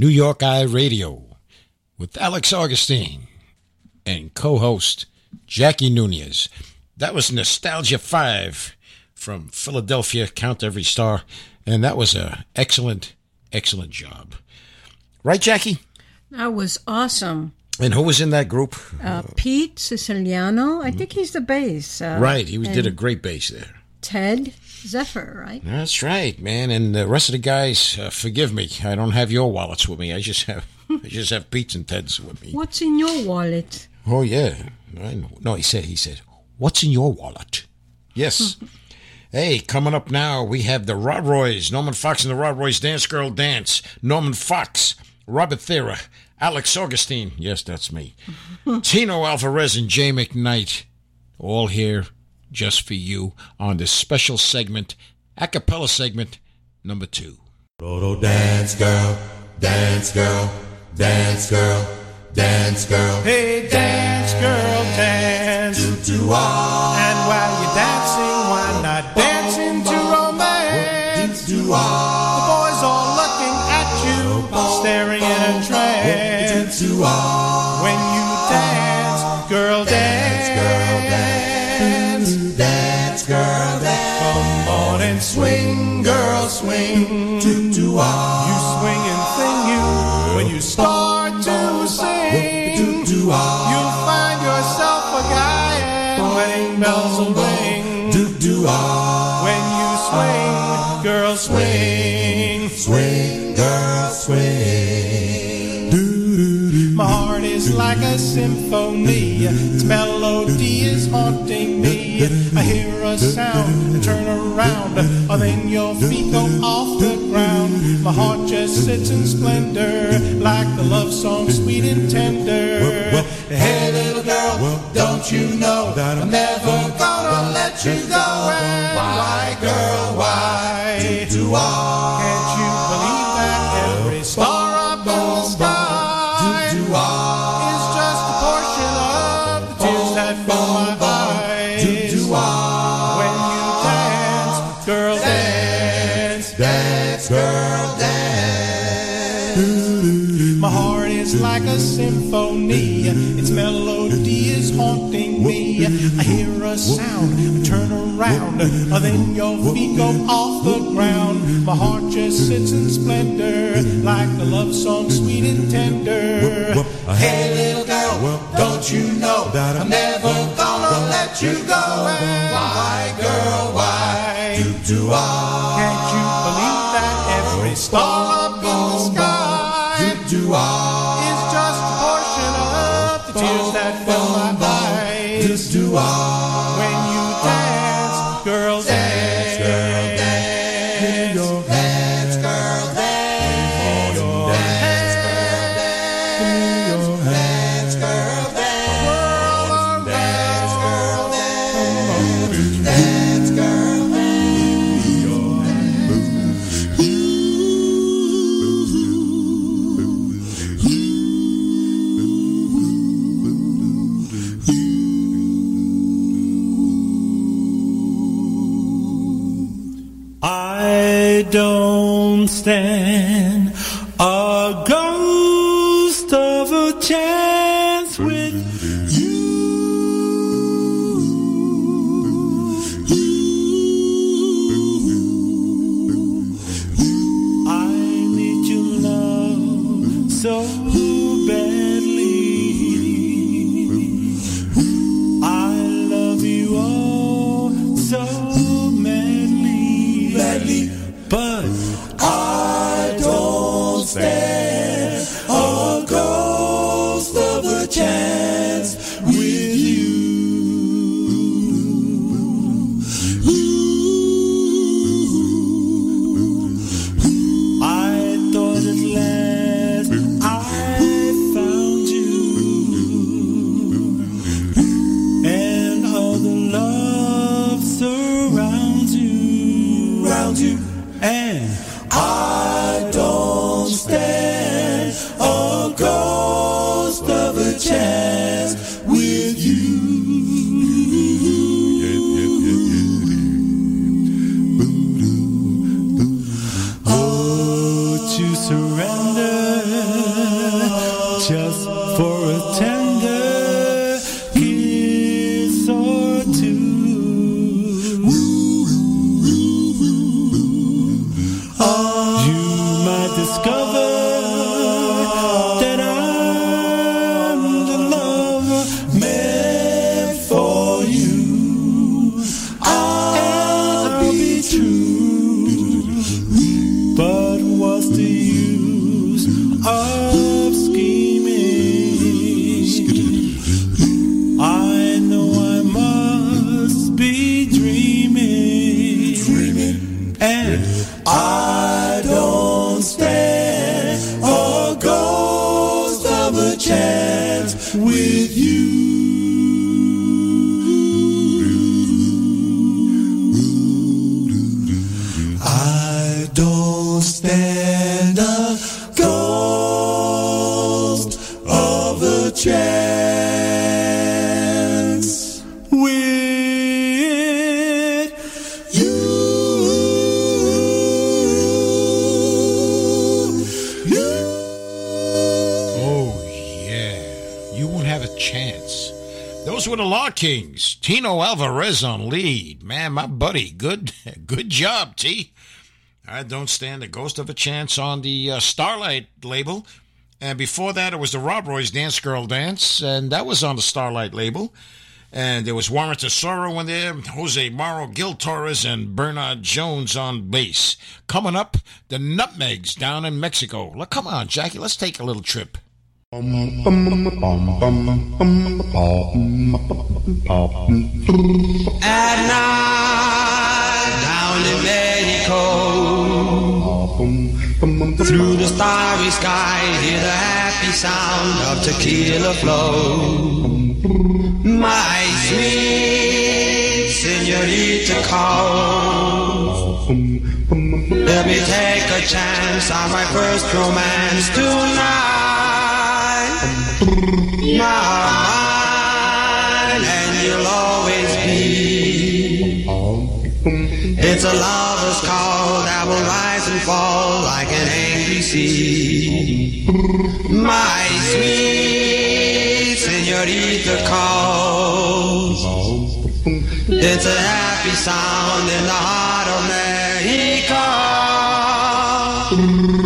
New York Eye Radio with Alex Augustine and co host Jackie Nunez. That was Nostalgia 5 from Philadelphia, Count Every Star, and that was a excellent, excellent job. Right, Jackie? That was awesome. And who was in that group? Uh, Pete Siciliano, I think he's the bass. Uh, right, he was, did a great bass there. Ted Zephyr, right? That's right, man. And the rest of the guys, uh, forgive me. I don't have your wallets with me. I just have, I just have Pete's and Ted's with me. What's in your wallet? Oh yeah, I know. No, he said. He said, "What's in your wallet?" Yes. [laughs] hey, coming up now, we have the Rob Roys, Norman Fox and the Rob Roys Dance Girl Dance. Norman Fox, Robert Thera, Alex Augustine. Yes, that's me. [laughs] Tino Alvarez and Jay McKnight, all here just for you on this special segment, a cappella segment number two. Roto dance girl, dance girl, dance girl, dance girl. Hey, dance, girl, dance. Ah. And while you're dancing, why not dance into romance? Ah. The boys all looking at you, staring in a trance. When you Do do You swing and sing you. When you start to sing. Do do You'll find yourself a guy and wedding bells will ring. Do do When you swing, girls swing, swing, like a symphony. Its melody is haunting me. I hear a sound and turn around. Oh, then your feet go off the ground. My heart just sits in splendor, like the love song, sweet and tender. Hey, little girl, don't you know that I'm never gonna let you go? Why, girl, why? Do I? I hear a sound, I turn around, uh, then your feet go off the ground. My heart just sits in splendor, like a love song, sweet and tender. Hey, little girl, don't you know that I'm never gonna let you go? Why, girl, why? Do I? Can't you believe that every star eyes? Do stand Alvarez on lead. Man, my buddy, good, [laughs] good job, T. I don't stand a ghost of a chance on the uh, Starlight label. And before that, it was the Rob Roy's Dance Girl Dance, and that was on the Starlight label. And there was Warren Tesoro in there, Jose Morro, Gil Torres, and Bernard Jones on bass. Coming up, the Nutmegs down in Mexico. Look, come on, Jackie, let's take a little trip. At night, down in Mexico, through the starry sky, hear the happy sound of tequila flow. My sweet senorita calls. Let me take a chance on my first romance tonight. Mine, and you'll always be. It's a lover's call that will rise and fall like an angry sea. My sweet senorita calls. It's a happy sound in the heart of Mexico.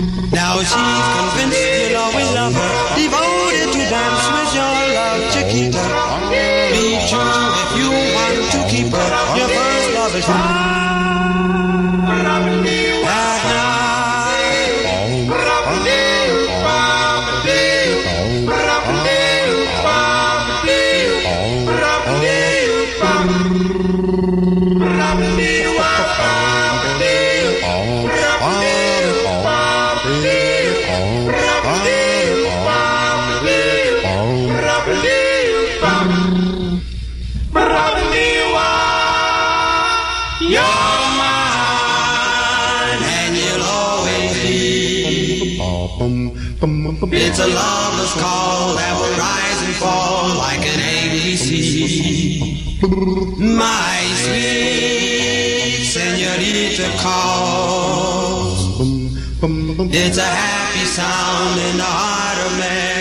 It's a loveless call that will rise and fall like an ABC. My sweet senorita calls. It's a happy sound in the heart of Mexico.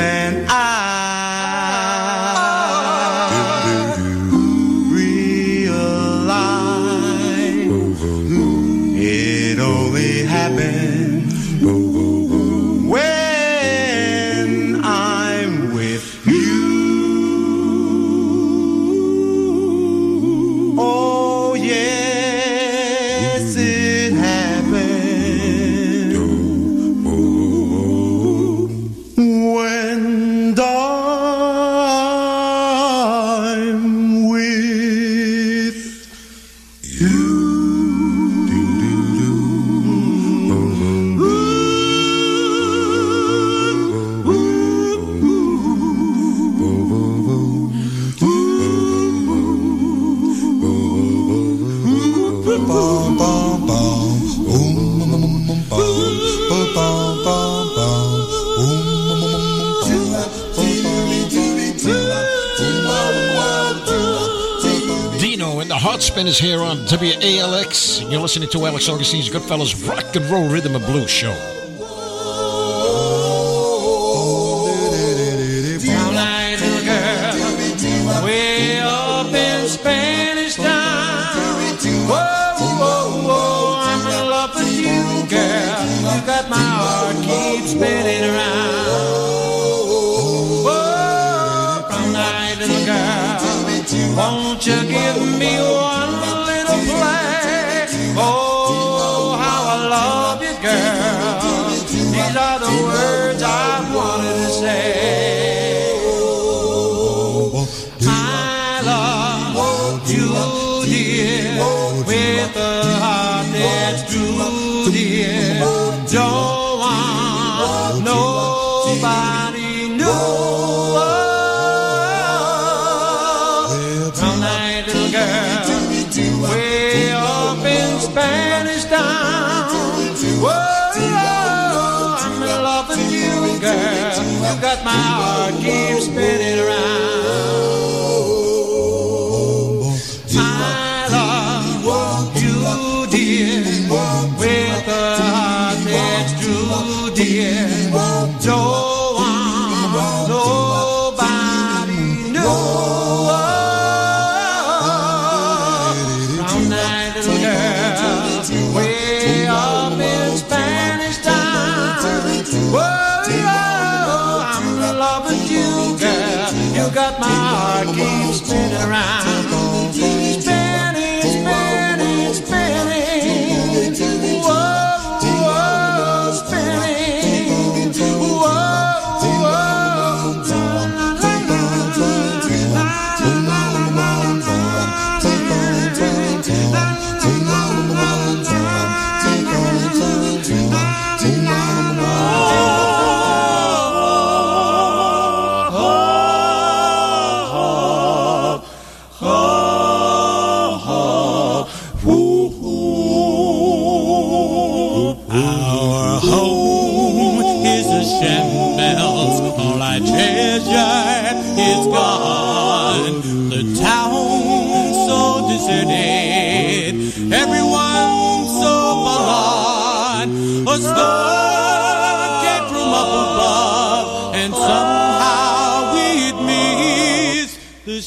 Then I listening to Alex Augustine's Goodfellas Rock and Roll Rhythm and Blues Show.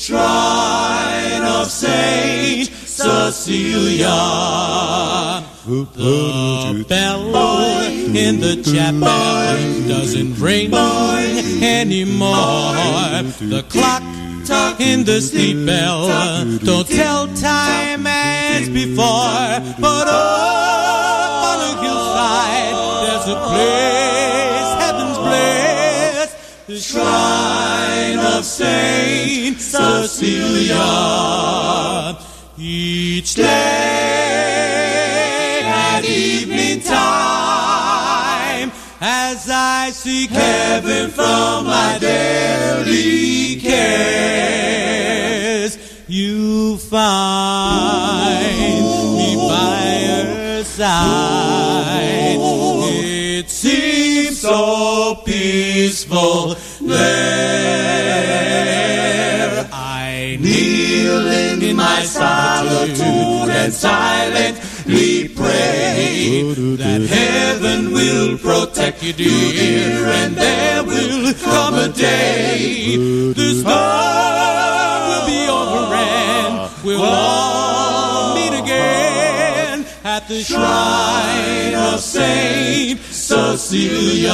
Shrine of Saint Cecilia. The bell in the chapel doesn't ring anymore. The clock in the sleep bell don't tell time as before. But up on a hillside, there's a place the shrine of Saint Cecilia. Each day at evening time, as I seek heaven from my daily cares, you find me by your side. It seems so peaceful there. I kneel in my solitude and silently pray that heaven will protect you, dear, and there will come a day the storm will be over and we'll all meet again at the shrine of Saint Cecilia.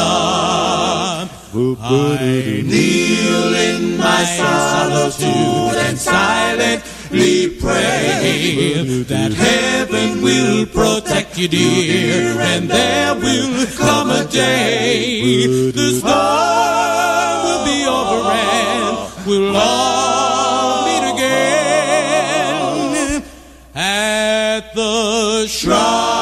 I kneel in my solitude and silently pray that heaven will protect you, dear, and there will come a day the storm will be over and we'll all meet again at the shrine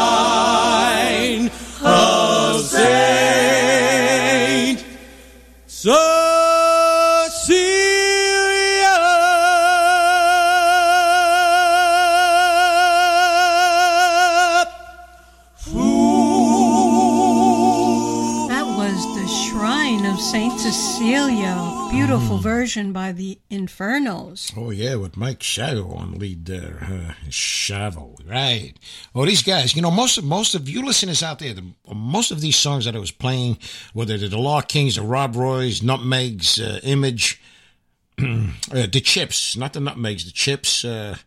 Beautiful version by the Infernos. Oh yeah, with Mike Shadow on lead there. Uh, Shadow, right? Oh, these guys. You know, most of most of you listeners out there, the, most of these songs that I was playing, whether they're the Law Kings, the Rob Roys, Nutmegs, uh, Image, [clears throat] uh, the Chips, not the Nutmegs, the Chips. Uh,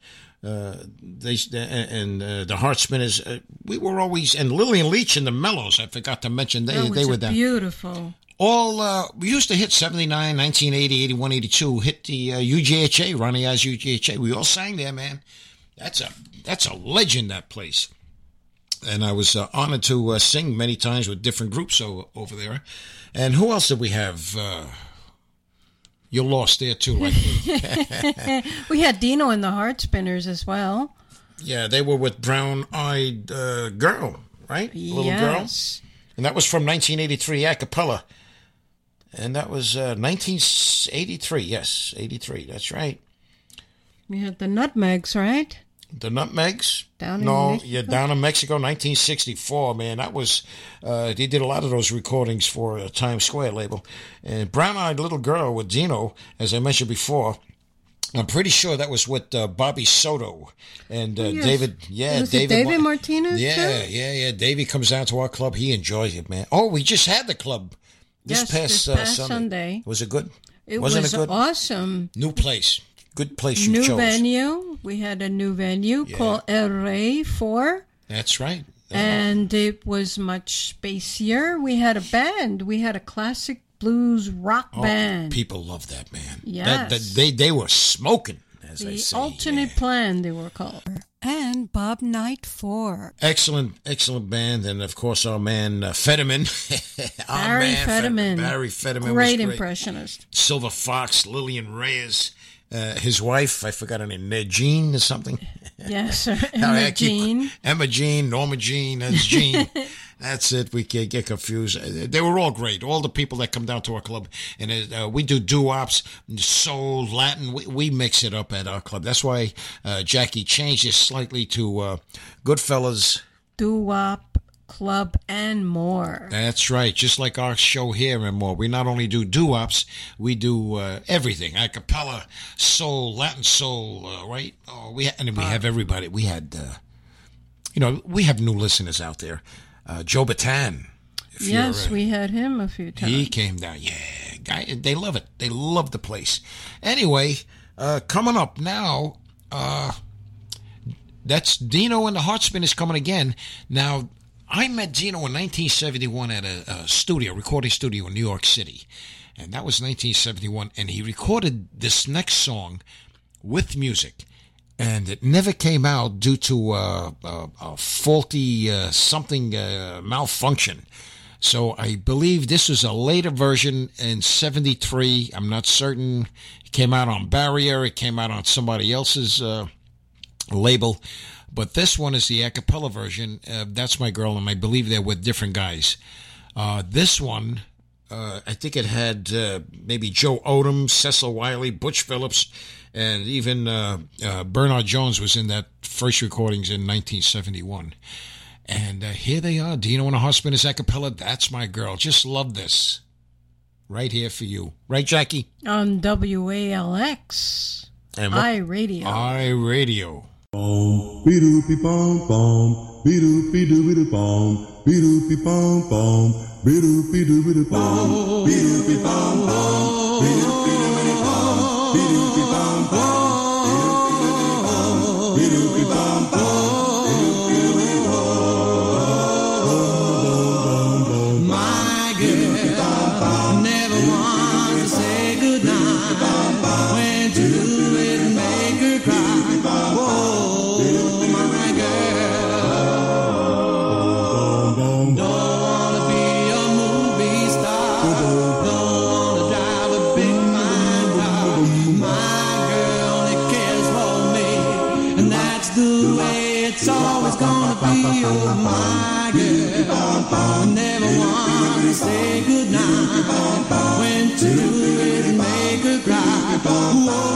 uh, they and uh, the Heart Spinners. Uh, we were always and Lillian Leach and the Mellows. I forgot to mention they That they were them beautiful. All uh, we used to hit 79 1980 81 82 hit the uh, UGHA Ronnie I's UGHA we all sang there man. That's a that's a legend that place. And I was uh, honored to uh, sing many times with different groups o- over there. And who else did we have uh, you lost there too like [laughs] we had Dino and the Heart Spinners as well. yeah they were with Brown Eyed uh, Girl right? Little Yes. girl and that was from 1983 a cappella and that was uh, 1983 yes 83 that's right We had the Nutmegs, right? The Nutmegs? Down in no, Mexico? yeah, down in Mexico, 1964. Man, that was uh, they did a lot of those recordings for uh, Times Square label. And Brown Eyed Little Girl with Dino, as I mentioned before. I'm pretty sure that was with uh, Bobby Soto and uh, Oh, yes. David. Yeah, Was it David. David Martinez, Yeah, too? yeah, yeah. Davey comes down to our club. He enjoys it, man. Oh, we just had the club this Yes, past, this uh, past Sunday. Sunday. Was it good? It Wasn't was it good? awesome. New place. Good place you new chose. venue. We had a new venue called El Rey 4. That's right. and it was much spacier. We had a band. We had a classic blues rock Oh, band. People love that man. Yes. That, that, they they were smoking, as I the say. alternate plan they were called. And Bob Knight 4. Excellent, excellent band, and of course our man uh, Fetterman, [laughs] Our Barry man, Fetterman. Barry Fetterman, Great was great impressionist. Silver Fox, Lillian Reyes, uh, his wife, I forgot her name, Ned Jean or something. Yes, sir. [laughs] How I Emma keep- Jean. Emma Jean, Norma Jean, that's Jean. [laughs] that's it. We can't get confused. Uh, They were all great. All the people that come down to our club, and uh, we do doo-wops, soul, Latin. We, we mix it up at our club. That's why uh, Jackie changed it slightly to uh, Goodfellas. Doo-wop, club, and more. That's right. Just like our show here and more. We not only do doo-wops, we do uh, everything. A cappella, soul, Latin soul, uh, right? Oh, we ha- and we have everybody. We had, uh, you know, we have new listeners out there. Uh, Joe Bataan. Yes, we had him a few times. He came down. Yeah, guy, they love it. They love the place. Anyway, uh, coming up now, uh, that's Dino and the Heartspin is coming again. Now, I met Dino in 1971 at a, a studio, recording studio in New York City. And that was 1971. And he recorded this next song with music. And it never came out due to uh, a, a faulty uh, something uh, malfunction. So I believe this was a later version in 73. I'm not certain. It came out on Barrier. It came out on somebody else's uh, label. But this one is the a cappella version. Uh, That's My Girl, and I believe they're with different guys. This one, uh, I think it had uh, maybe Joe Odom, Cecil Wiley, Butch Phillips, and even uh, uh, Bernard Jones was in that first recordings in 1971. And uh, here they are, Dino and a Husband is a cappella. That's my girl. Just love this. Right here for you. Right, Jackie? On WALX. And what- I Radio. I Radio. Bom, bidoopy bom bom, bidoopy doobie bom, bidoopy bom bom, bidoopy doobie bom, bidoopy bom bom, bidoopy doobie bom, bidoopy bom bom, do it make her cry. Whoa,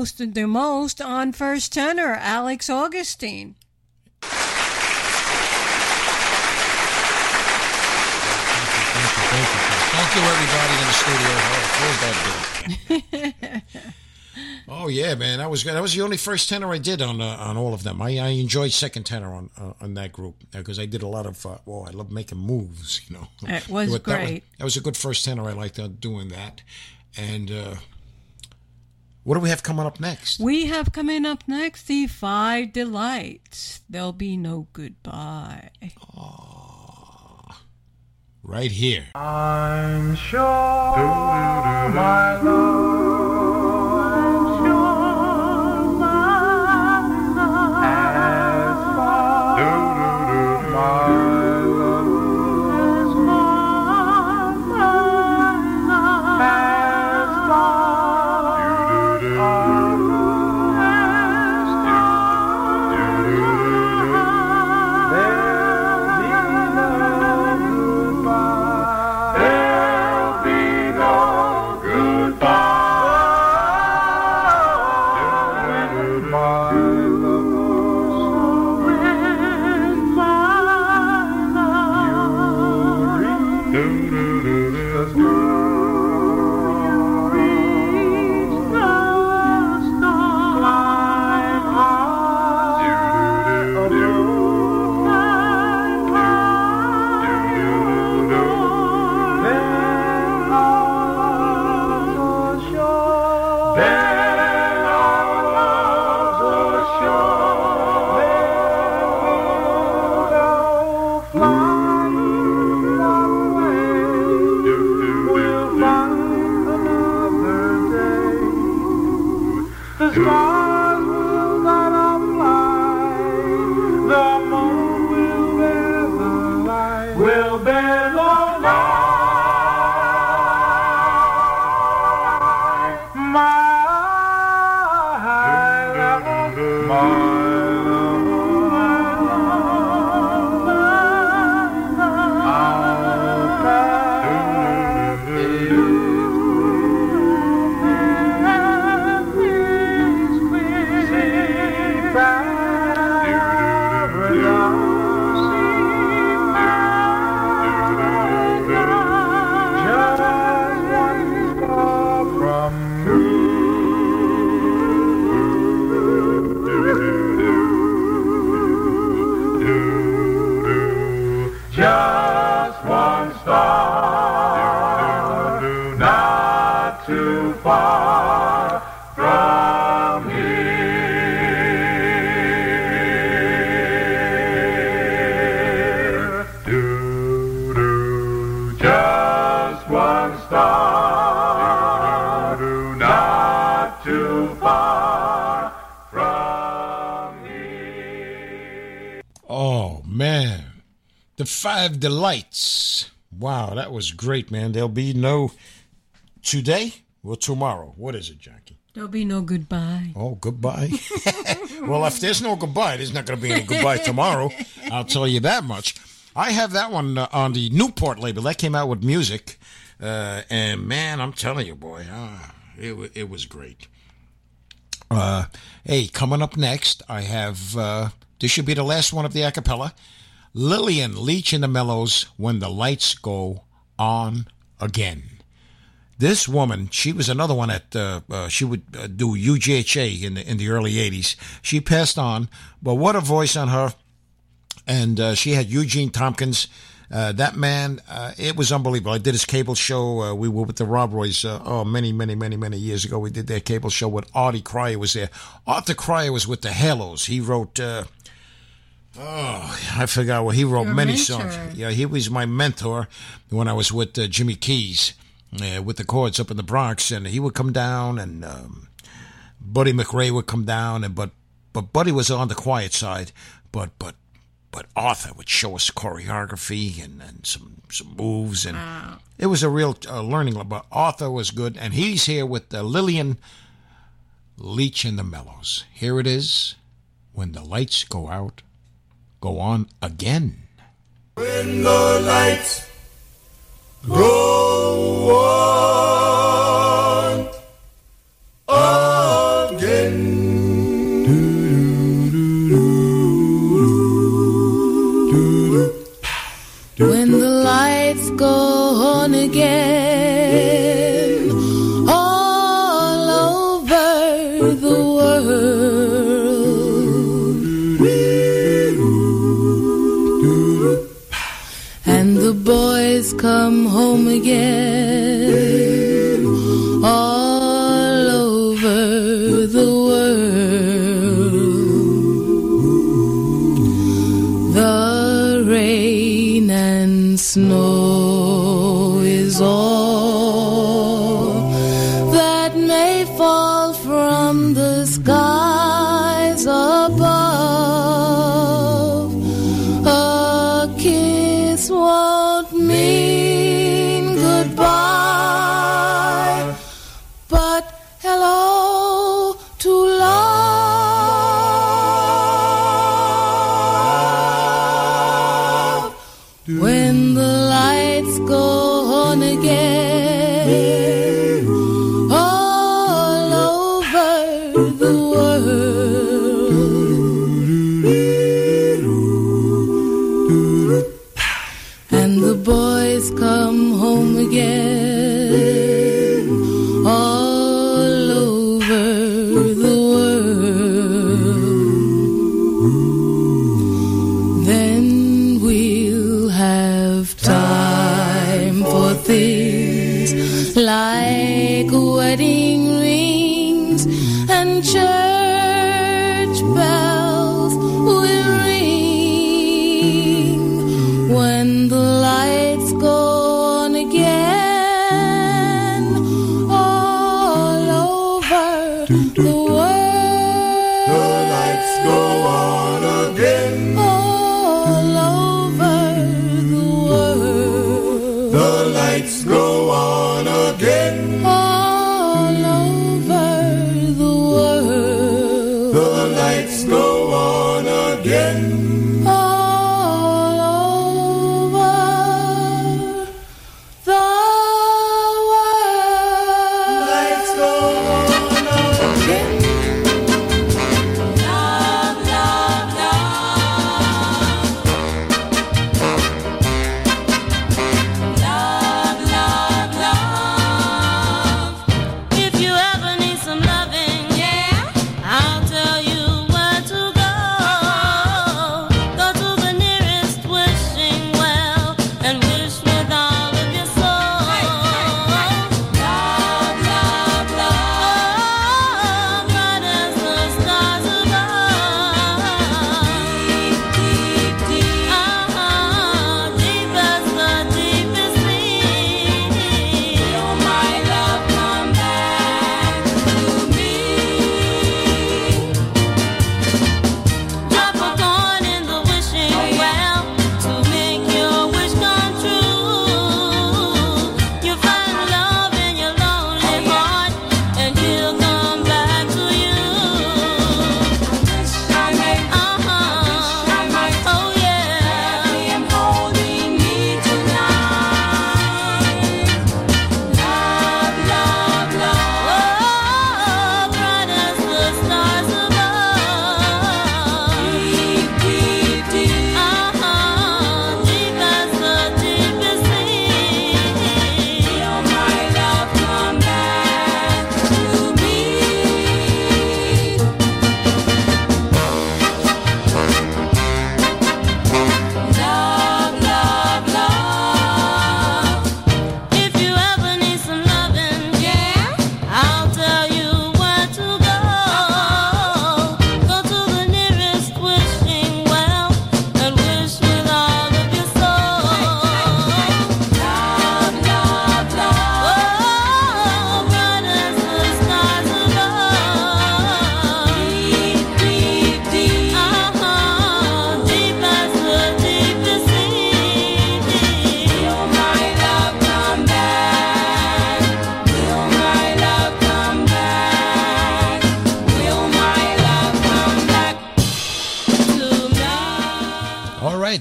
posted the most on first tenor, Alex Augustine. Thank you, everybody in the studio. Oh, that good. [laughs] oh yeah, man, that was good. That was the only first tenor I did on uh, on all of them. I, I enjoyed second tenor on uh, on that group uh, because I did a lot of. Uh, oh, I love making moves. You know, it was great. Was, that was, a good first tenor. I liked uh, doing that, and uh, what do we have coming up next? We have coming up next the five delights. There'll be no goodbye. Oh, right here. I'm sure my love. Five Delights. Wow, that was great, man. There'll be no today or tomorrow. What is it, Jackie? There'll be no goodbye. Oh, goodbye. [laughs] well, if there's no goodbye, there's not going to be any goodbye tomorrow. I'll tell you that much. I have that one uh, on the Newport label. That came out with music. Uh, and man, I'm telling you, boy, ah, it, it was great. Uh, hey, coming up next, I have uh, this should be the last one of the acapella. Lillian Leach in the Mellows when the lights go on again. This woman, she was another one at uh, uh, she would uh, do UGHA in the in the early '80s. She passed on, but what a voice on her! And uh, she had Eugene Tompkins. Uh, that man, uh, it was unbelievable. I did his cable show. We were with the Rob Roys, oh, many, many, many, many years ago. We did their cable show with Artie Crier was there. Arthur Crier was with the Halos. He wrote, oh, I forgot what he wrote. Your many mentor. songs. Yeah, he was my mentor when I was with uh, Jimmy Keyes, uh, with the chords up in the Bronx, and he would come down, and um, Buddy McRae would come down, and but but Buddy was on the quiet side, but but but Arthur would show us choreography and, and some some moves, and it was a real uh, learning. But Arthur was good, and he's here with uh, Lillian Leach and the Mellows. Here it is, when the lights go out, go on again. When the lights come home again, all over the world. The rain and snow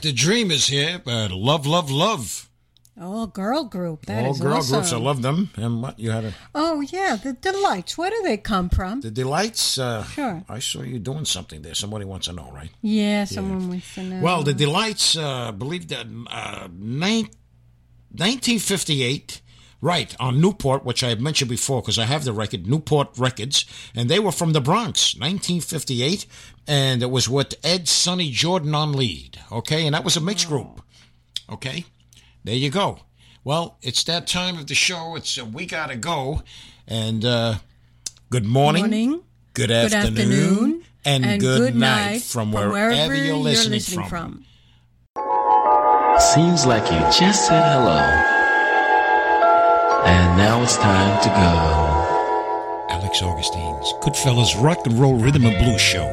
the dream is here. Uh, love, love, love. Oh, girl group. That All girl awesome. groups. I love them. And what you had a, Oh yeah, the delights. Where do they come from? the delights. Uh, Sure. I saw you doing something there. Somebody wants to know, right? Yeah, someone wants to know. Well, the delights. Uh, believe that uh, nine, 1958. Right on Newport, which I have mentioned before because I have the record, Newport Records, and they were from the Bronx, 1958, and it was with Ed Sonny Jordan on lead. Okay, and that was a mixed group. Okay, there you go. Well, it's that time of the show. It's uh, we gotta go, and uh, good morning, Morning. good, Good afternoon, afternoon, and, and good, good night, night from from wherever, wherever you're you're listening, listening from. Seems like you just said hello. And now it's time to go. Alex Augustine's Goodfellas Rock and Roll Rhythm and Blues Show.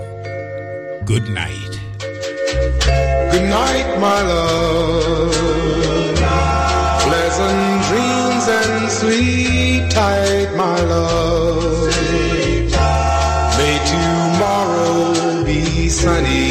Good night. Good night, my love. Pleasant dreams and sleep tight, my love. May tomorrow be sunny.